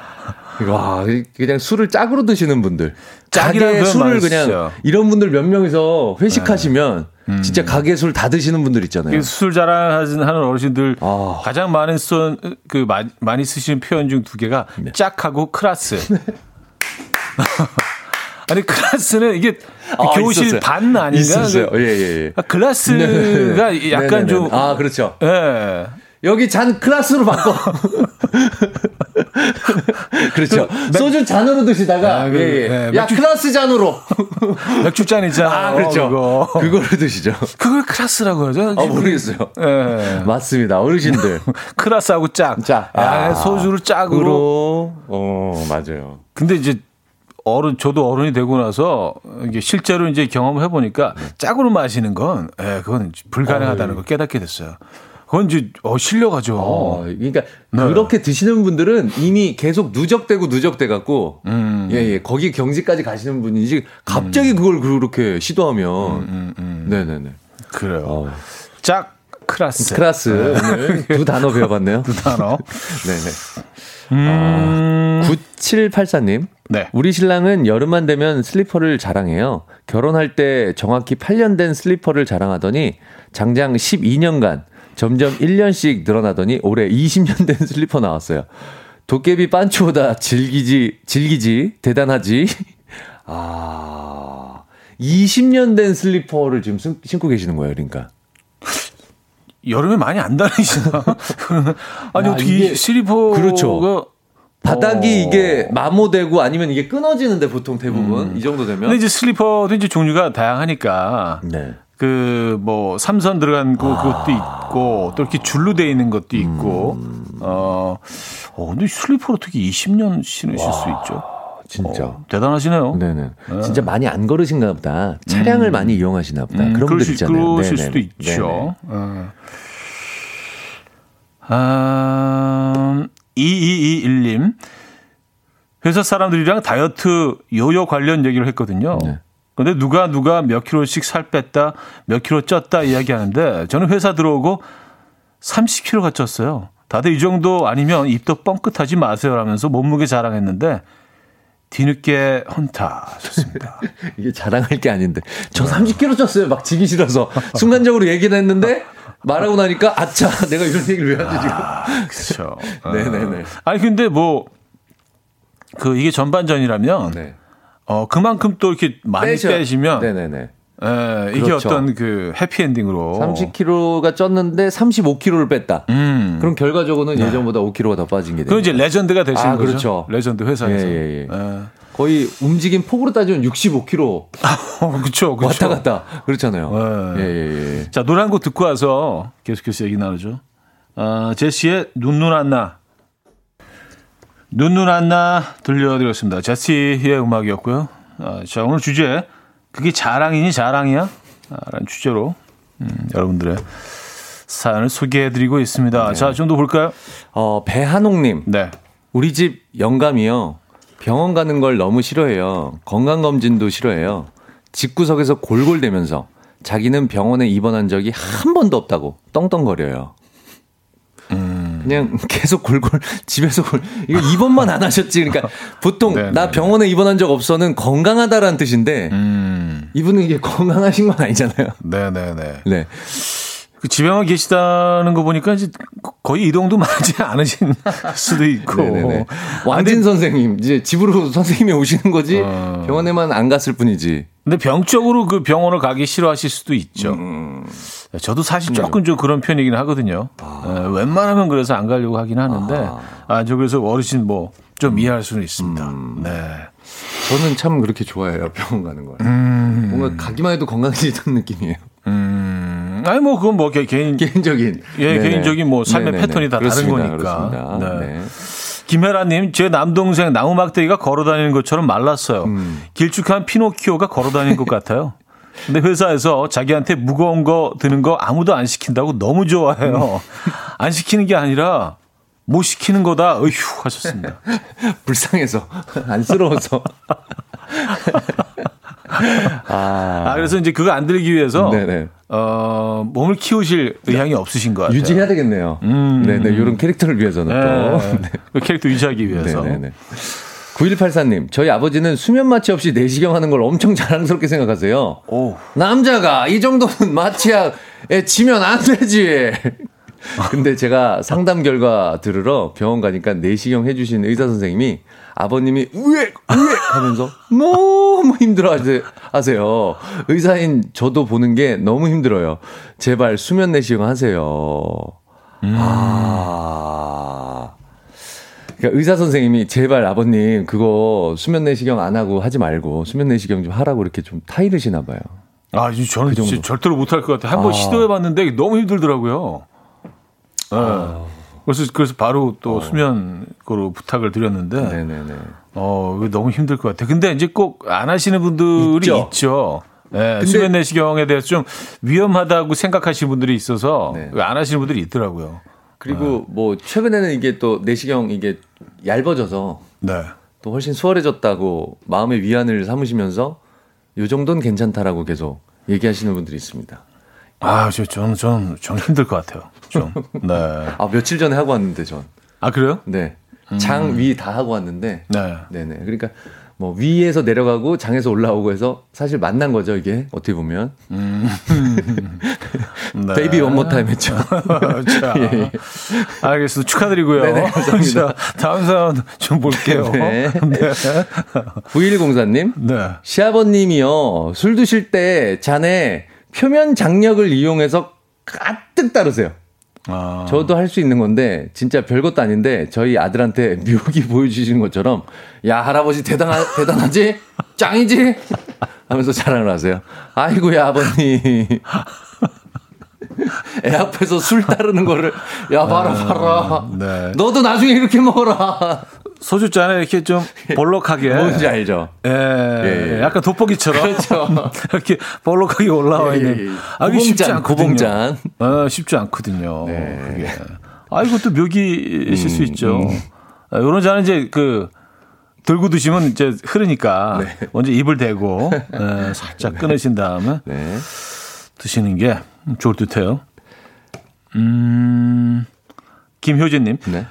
와, 그냥 술을 짝으로 드시는 분들. 가게 술을 그냥 이런 분들 몇 명이서 회식하시면 네. 음. 진짜 가게 술 다 드시는 분들 있잖아요. 술 자랑하는 어르신들 아. 가장 많은 쏜, 그 많이 쓰시는 표현 중 두 개가 네. 짝하고 클라스. 아니 클라스는 이게 아, 교실 있었어요. 반 아닌가? 있었어요. 예, 예, 예. 아, 클라스가 네. 약간 네, 좀. 아, 그렇죠. 예. 여기 잔 글라스로 바꿔. 그렇죠. 그, 소주 잔으로 드시다가 아, 그, 예, 예. 네, 야 맥주, 글라스 잔으로 맥주 잔 있잖아. 아, 그렇죠. 그거. 그거를 드시죠. 그걸 글라스라고 하죠. 아, 모르겠어요. 예. 맞습니다. 어르신들. 글라스하고 짝. 짝. 아, 소주를 짝으로. 어, 맞아요. 근데 이제 어른 저도 어른이 되고 나서 이게 실제로 이제 경험을 해보니까 짝으로 마시는 건 예, 그건 불가능하다는 걸 깨닫게 됐어요. 그건 이제 어, 실려가죠. 어, 그러니까 네. 그렇게 드시는 분들은 이미 계속 누적되고 누적돼 갖고 음. 예, 예. 거기 경지까지 가시는 분이지 갑자기 음. 그걸 그렇게 시도하면 음. 네, 네, 네. 그래요. 어. 짝 글라스. 글라스. 네. 두 단어 배워봤네요. 두 단어. 네네. 음... 아, 9784님. 네. 우리 신랑은 여름만 되면 슬리퍼를 자랑해요. 결혼할 때 정확히 8년 된 슬리퍼를 자랑하더니 장장 12년간 점점 1년씩 늘어나더니 올해 20년 된 슬리퍼 나왔어요. 도깨비 빤스보다 질기지, 질기지, 대단하지. 아, 20년 된 슬리퍼를 지금 쓴- 신고 계시는 거예요, 그러니까. 여름에 많이 안 다니시나? 아니 야, 어떻게 이게- 이 슬리퍼가 그렇죠. 바닥이 어. 이게 마모되고 아니면 이게 끊어지는데 보통 대부분 이 정도 되면. 근데 이제 슬리퍼도 이제 종류가 다양하니까 네. 그 뭐 삼선 들어간 거 그것도 있고 또 이렇게 줄로 돼 있는 것도 있고 어, 어 근데 슬리퍼를 어떻게 20년 신으실 수 있죠? 진짜. 어, 대단하시네요. 네네. 진짜 많이 안 걸으신가 보다. 차량을 많이 이용하시나 보다. 음, 그런 분들 있잖아요. 그러실 네네. 수도 있죠. 어. 아, 2221님. 회사 사람들이랑 다이어트 요요 관련 얘기를 했거든요. 네. 근데 누가 누가 몇 킬로씩 살 뺐다, 몇 킬로 쪘다 이야기하는데 저는 회사 들어오고 30킬로가 쪘어요. 다들 이 정도 아니면 입도 뻥끗하지 마세요 라면서 몸무게 자랑했는데 뒤늦게 헌타 하셨습니다. 이게 자랑할 게 아닌데. 저 30kg 쪘어요. 막 지기 싫어서. 순간적으로 얘기는 했는데 말하고 나니까 아차 내가 이런 얘기를 왜 하지 지금. 그렇죠. 네네네. 아니 근데 뭐 그 이게 전반전이라면 네. 어 그만큼 또 이렇게 많이 빼셔. 빼시면 네네네. 예, 이게 그렇죠. 어떤 그 해피엔딩으로 30kg가 쪘는데 35kg를 뺐다. 음. 그럼 결과적으로는 예전보다 5kg가 더 빠진 게 돼요. 이제 레전드가 되시는 아, 거죠. 그렇죠. 레전드 회사에서. 예, 예, 예. 예. 거의 움직임 폭으로 따지면 65kg 어, 그렇죠. 왔다 갔다 그렇잖아요. 네. 예, 예, 예. 자, 노래 한곡 듣고 와서 계속해서 얘기 나누죠. 어, 제시의 눈 눈 안 나. 눈눈 안나 들려드렸습니다. 제시의 음악이었고요. 어, 자, 오늘 주제, 그게 자랑이니 자랑이야? 아, 라는 주제로 음, 여러분들의 사연을 소개해드리고 있습니다. 자, 좀 더 볼까요? 어, 배한옥님. 네. 우리 집 영감이요. 병원 가는 걸 너무 싫어해요. 건강 검진도 싫어해요. 집구석에서 골골대면서 자기는 병원에 입원한 적이 한 번도 없다고 떵떵거려요. 그냥 계속 골골 집에서 골 이거 입원만 안 하셨지 그러니까 보통 네, 나 네. 병원에 입원한 적 없어는 건강하다라는 뜻인데 음, 이분은 이게 건강하신 건 아니잖아요. 네네네. 네. 그 집에만 계시다는 거 보니까 이제 거의 이동도 많지 않으신 수도 있고. 네네네. 아, 완진 선생님 이제 집으로 선생님이 오시는 거지 어. 병원에만 안 갔을 뿐이지. 근데 병적으로 그 병원을 가기 싫어하실 수도 있죠. 음. 저도 사실 조금 좀 그런 편이긴 하거든요. 에, 웬만하면 그래서 안 가려고 하긴 하는데, 아, 저 그래서 어르신 뭐 좀 이해할 수는 있습니다. 음. 네. 저는 참 그렇게 좋아해요 병원 가는 걸. 음. 뭔가 가기만 해도 건강해지는 느낌이에요. 음, 아니 뭐 그건 뭐 개, 개인, 개인적인. 예, 네네. 개인적인 뭐 삶의 네네네. 패턴이 다 다른 그렇습니다. 거니까. 그렇습니다. 네. 네. 김혜라님, 제 남동생 나무 막대기가 걸어다니는 것처럼 말랐어요. 음. 길쭉한 피노키오가 걸어다니는 것 같아요. 근데 회사에서 자기한테 무거운 거 드는 거 아무도 안 시킨다고 너무 좋아해요. 안 시키는 게 아니라 못 시키는 거다. 어휴 하셨습니다. 불쌍해서 안쓰러워서. 아, 그래서 이제 그거 안 들기 위해서 네네. 어, 몸을 키우실 의향이 없으신 것 같아요. 유지해야 되겠네요. 음. 네네. 이런 캐릭터를 위해서는 또. 네. 그 캐릭터 유지하기 위해서. 네네네. 9184님, 저희 아버지는 수면 마취 없이 내시경 하는 걸 엄청 자랑스럽게 생각하세요. 오. 남자가 이 정도는 마취약에 지면 안 되지. 근데 제가 상담 결과 들으러 병원 가니까 내시경 해주신 의사 선생님이 아버님이 우액 우액 하면서 너무 힘들어 하세- 하세요. 의사인 저도 보는 게 너무 힘들어요. 제발 수면 내시경 하세요. 아. 그러니까 의사 선생님이 제발 아버님 그거 수면 내시경 안 하고 하지 말고 수면 내시경 좀 하라고 이렇게 좀 타이르시나 봐요. 아, 저는 그. 진짜 절대로 못할 것 같아요. 한번 아. 시도해봤는데 너무 힘들더라고요. 네. 그래서 그래서 바로 또 수면 거로 부탁을 드렸는데, 어. 네네네. 어, 이거 너무 힘들 것 같아요. 근데 이제 꼭 안 하시는 분들이 있죠. 있죠. 네, 수면 내시경에 대해서 좀 위험하다고 생각하시는 분들이 있어서 네. 안 하시는 분들이 있더라고요. 그리고 뭐 최근에는 이게 또 내시경 이게 얇아져서 네. 또 훨씬 수월해졌다고 마음의 위안을 삼으시면서 요 정도는 괜찮다라고 계속 얘기하시는 분들이 있습니다. 아, 저, 저는, 저는, 저는 힘들 것 같아요. 좀. 네. 아 며칠 전에 하고 왔는데 전. 아, 그래요? 네. 장위 다 하고 왔는데. 네. 네네. 그러니까 뭐 위에서 내려가고 장에서 올라오고 해서 사실 만난 거죠 이게 어떻게 보면 음. 네. baby one more time 했죠. 자, 예, 예. 알겠습니다. 축하드리고요. 네네, 감사합니다. 자, 다음 사연 좀 볼게요. 네. 9104님 네. 시아버님이요 술 드실 때 잔에 표면 장력을 이용해서 가득 따르세요. 아, 저도 할 수 있는 건데 진짜 별것도 아닌데 저희 아들한테 묘기 보여주시는 것처럼 야 할아버지 대단하 대단하지 짱이지 하면서 자랑을 하세요. 아이고야 아버님. 애 앞에서 술 따르는 거를 야 봐라 봐라. 네. 너도 나중에 이렇게 먹어라. 소주 잔에 이렇게 좀 볼록하게. 뭔지 알죠? 예, 예, 예. 약간 돋보기처럼 그렇죠. 이렇게 볼록하게 올라와 예, 있는. 예, 예. 아, 이게 쉽지 않거든요. 고봉잔. 어, 쉽지 않거든요. 네. 그게. 아, 이것도 묘기이실 수 음, 있죠. 아, 요런 잔은 이제 그 들고 드시면 이제 흐르니까 먼저 입을 대고 예, 살짝 끊으신 다음에 네. 드시는 게 좋을 듯해요. 음, 김효진님, 네.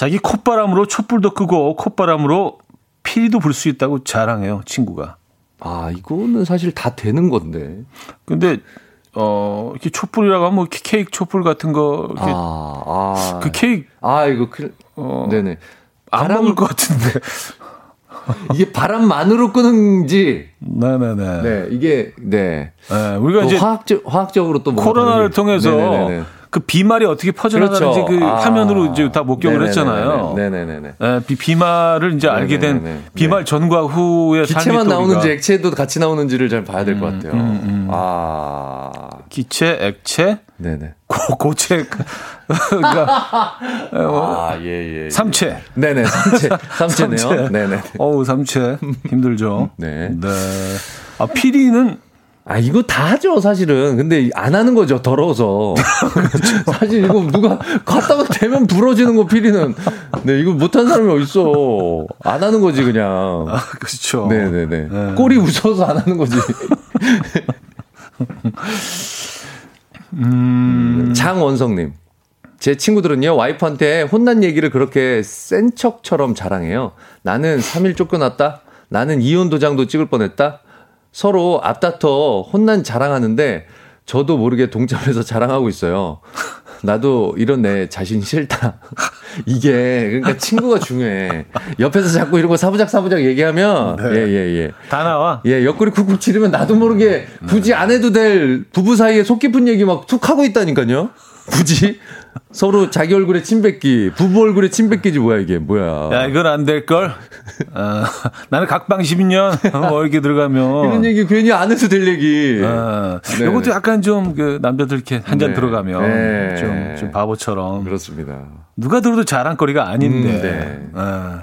자기 콧바람으로 촛불도 끄고 콧바람으로 피리도 불 수 있다고 자랑해요 친구가. 아 이거는 사실 다 되는 건데. 근데 어 이렇게 촛불이라고 하면 뭐 케이크 촛불 같은 거 이렇게 아, 아. 그 케이크 아, 이거 그, 어, 네네. 안 바람- 먹을 것 같은데. 이게 바람만으로 끄는지, 네네네. 네, 이게, 네. 네, 우리가 또 이제 화학적, 화학적으로 또 코로나를 통해서 네네네네. 그 비말이 어떻게 퍼져나가는지 그 아. 화면으로 이제 다 목격을 네네네네. 했잖아요. 네네네네. 예, 비, 비말을 이제 알게 된 네네네네. 비말 전과 후의 기체만 또 나오는지 액체도 같이 나오는지를 잘 봐야 될것 같아요. 음, 음. 아, 기체, 액체, 네네. 고, 고체, 그러니까 아, 예, 예. 예. 삼체. 네네, 삼체. 삼체네요. 삼체. 네네. 어우, 삼체. 힘들죠. 네. 네. 아, 피리는 아, 이거 다 하죠, 사실은. 근데 안 하는 거죠, 더러워서. 사실 이거 누가 갖다가 대면 부러지는 거 피리는. 네, 이거 못한 사람이 어딨어. 안 하는 거지, 그냥. 아, 그렇죠. 네네네. 네. 꼬리 웃어서 안 하는 거지. 음, 장원성님. 제 친구들은요, 와이프한테 혼난 얘기를 그렇게 센 척처럼 자랑해요. 나는 3일 쫓겨났다. 나는 이혼 도장도 찍을 뻔했다. 서로 앞다퉈 혼난 자랑하는데 저도 모르게 동참해서 자랑하고 있어요. 나도 이런 내 자신 싫다. 이게 그러니까 친구가 중요해. 옆에서 자꾸 이런 거 사부작 사부작 얘기하면 네. 예 예, 예. 다 나와. 예, 옆구리 쿡쿡 치르면 나도 모르게 굳이 안 해도 될 부부 사이에 속 깊은 얘기 막 툭 하고 있다니까요. 굳이 서로 자기 얼굴에 침 뱉기, 부부 얼굴에 침 뱉기지 뭐야 이게 뭐야. 야, 이건 안 될 걸? 아, 나는 각방 12년, 뭐 이렇게 들어가면. 이런 얘기 괜히 안 해도 될 얘기. 아, 네. 이것도 약간 좀 그 남자들 이렇게 한잔 네. 들어가면 네. 좀, 좀 바보처럼 그렇습니다. 누가 들어도 자랑거리가 아닌데. 음, 네. 아.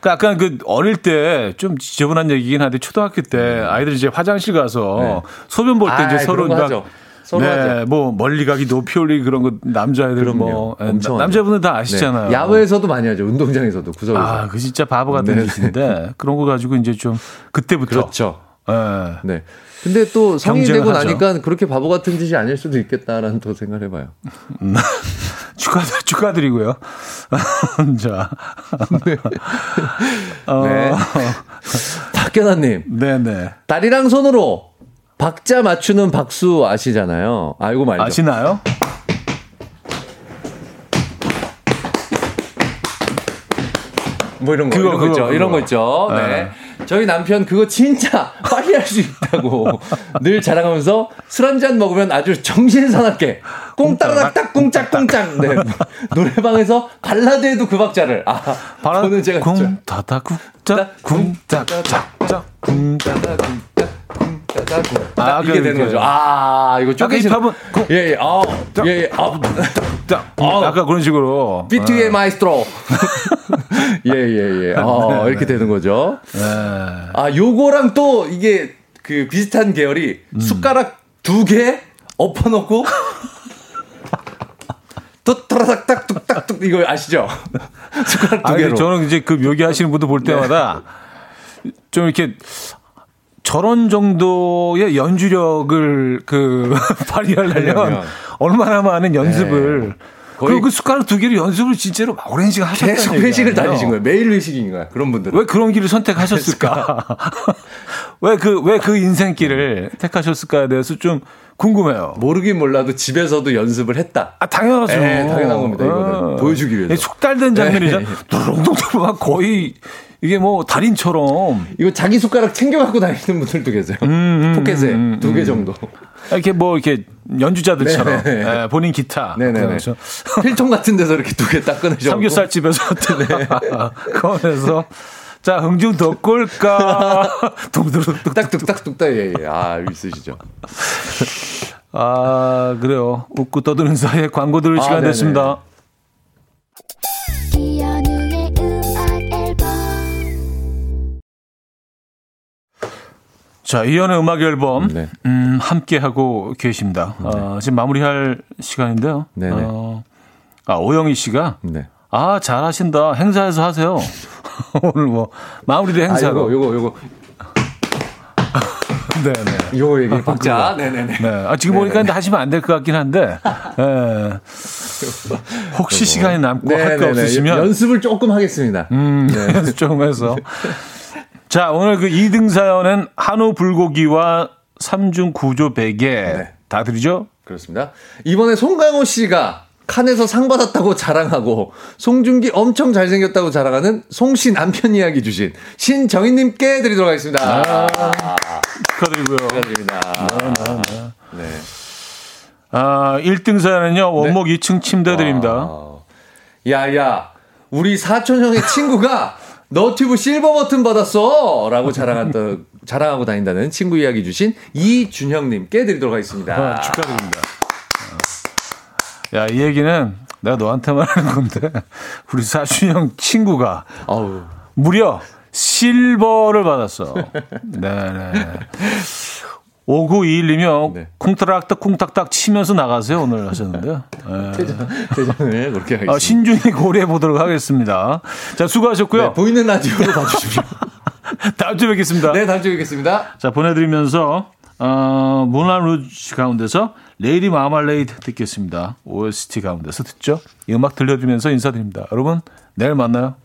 그 약간 그 어릴 때 좀 지저분한 얘기긴 한데 초등학교 때 아이들 이제 화장실 가서 네. 소변 볼때 아, 이제 서로 그런 거막 하죠. 네. 뭐 멀리 가기 높이 올리기 그런 거 남자애들. 뭐 나- 남자분들 다 아시잖아요. 네. 야외에서도 많이 하죠. 운동장에서도 구석에서. 아, 그 진짜 바보 같은 네. 짓인데 그런 거 가지고 이제 좀 그때부터 그렇죠. 예. 네. 근데 또 성인이 되고 하죠. 나니까 그렇게 바보 같은 짓이 아닐 수도 있겠다라는 또 생각을 해봐요. 축하 축하드리고요. 자, 어, 네. 박견아님, 네네 다리랑 손으로 박자 맞추는 박수 아시잖아요. 알고 말죠. 아시나요? 뭐 이런 거, 그거, 이런 거 그거, 있죠. 그거. 이런 거 있죠. 네. 저희 남편 그거 진짜 빨리 할 수 있다고 늘 자랑하면서 술 한 잔 먹으면 아주 정신사납게 꽁따라닥딱 꽁짝꽁짝 네. 노래방에서 발라드에도 그 박자를 아 바로 저는 제가 쿵타다 쿵짝 쿵짝짝짝 쿵짝 아, 아, 이게 그, 되는 그. 거죠. 아, 이거 팝은 쿵, 예, 예, 아, 예, 예, 아, 짝, 어. 아까 그런 식으로 비트의 마에스트로. 예, 예, 예. 아, 이렇게 되는 거죠. 네. 아, 요거랑 또 이게 그 비슷한 계열이 숟가락 두 개 엎어놓고 또 타라닥딱 뚝딱뚝 이거 아시죠? 숟가락 두 아니 개로. 저는 이제 그 묘기 하시는 분들 볼 때마다 좀 이렇게 저런 정도의 연주력을 그 발휘하려면 하려면. 얼마나 많은 연습을 그리고 그 숟가락 두 개를 연습을 진짜로 막 오랜 시간 하셨다는 계속 회식을? 다니신 거예요. 매일 회식인 거야. 그런 분들은. 왜 그런 길을 선택하셨을까? 왜 그, 왜 그 인생길을 택하셨을까에 대해서 좀 궁금해요. 모르긴 몰라도 집에서도 연습을 했다. 아, 당연하죠. 네, 당연한 겁니다, 이거는. 보여주기 위해서. 속달된 장면이잖아. 네. 두렁둥둥 막 거의 이게 뭐 달인처럼 이거 자기 숟가락 챙겨 갖고 다니는 분들도 계세요. 포켓에 두개 정도. 이렇게 뭐 이렇게 연주자들처럼 네. 예, 본인 기타 네네네. 그래서 필통 같은 데서 이렇게 두 개 딱 꺼내셔. 삼겹살 집에서 네. 꺼내서 자 흥중 덕골까 동두룩 딱뚝딱뚝딱 예, 예. 아, 있으시죠. 아 그래요 웃고 떠드는 사이에 광고 들을 아, 시간 네네. 됐습니다. 자 이연의 음악 앨범 네. 음, 함께 하고 계십니다. 어, 지금 마무리할 시간인데요. 네네. 어, 아 오영희 씨가 네. 아 잘하신다 행사에서 하세요. 오늘 뭐 마무리도 아, 행사로. 요거 요거 요거 네네. 요거 얘기 박자. 네, 네, 네. 네. 아, 지금 보니까 근데 하시면 안 될 것 같긴 한데, 예. 혹시 시간이 남고 뭐할거 없으시면, 연습을 조금 하겠습니다. 음, 연습 조금 해서. 자, 오늘 그 2등 사연은 한우 불고기와 삼중 구조 베개 네. 다 드리죠? 그렇습니다. 이번에 송강호 씨가 칸에서 상 받았다고 자랑하고 송중기 엄청 잘생겼다고 자랑하는 송씨 남편 이야기 주신 신정희님께 드리도록 하겠습니다. 축하드리고요. 축하드립니다. 네. 아, 1등 사연은요, 원목 2층 침대 드립니다. 아, 야야 우리 사촌 형의 친구가 너튜브 실버 버튼 받았어 라고 자랑한다, 자랑하고 다닌다는 친구 이야기 주신 이준형님께 드리도록 하겠습니다. 아, 축하드립니다. 야, 이 얘기는 내가 너한테만 하는 건데, 우리 사촌형 친구가 아우 무려 실버를 받았어. 네네. 5921이면 네. 쿵따락딱 쿵딱딱 치면서 나가세요 오늘 하셨는데요. 네. 대전을 그렇게 하겠습니다. 아, 신중히 고려해 보도록 하겠습니다. 자 수고하셨고요. 네, 보이는 라디오로 봐주십시오. 다음 주에 뵙겠습니다. 네, 다음 주에 뵙겠습니다. 자 보내드리면서 어, 물랑 루즈 가운데서 Lady Marmalade 듣겠습니다. OST 가운데서 듣죠. 이 음악 들려드리면서 인사드립니다. 여러분 내일 만나요.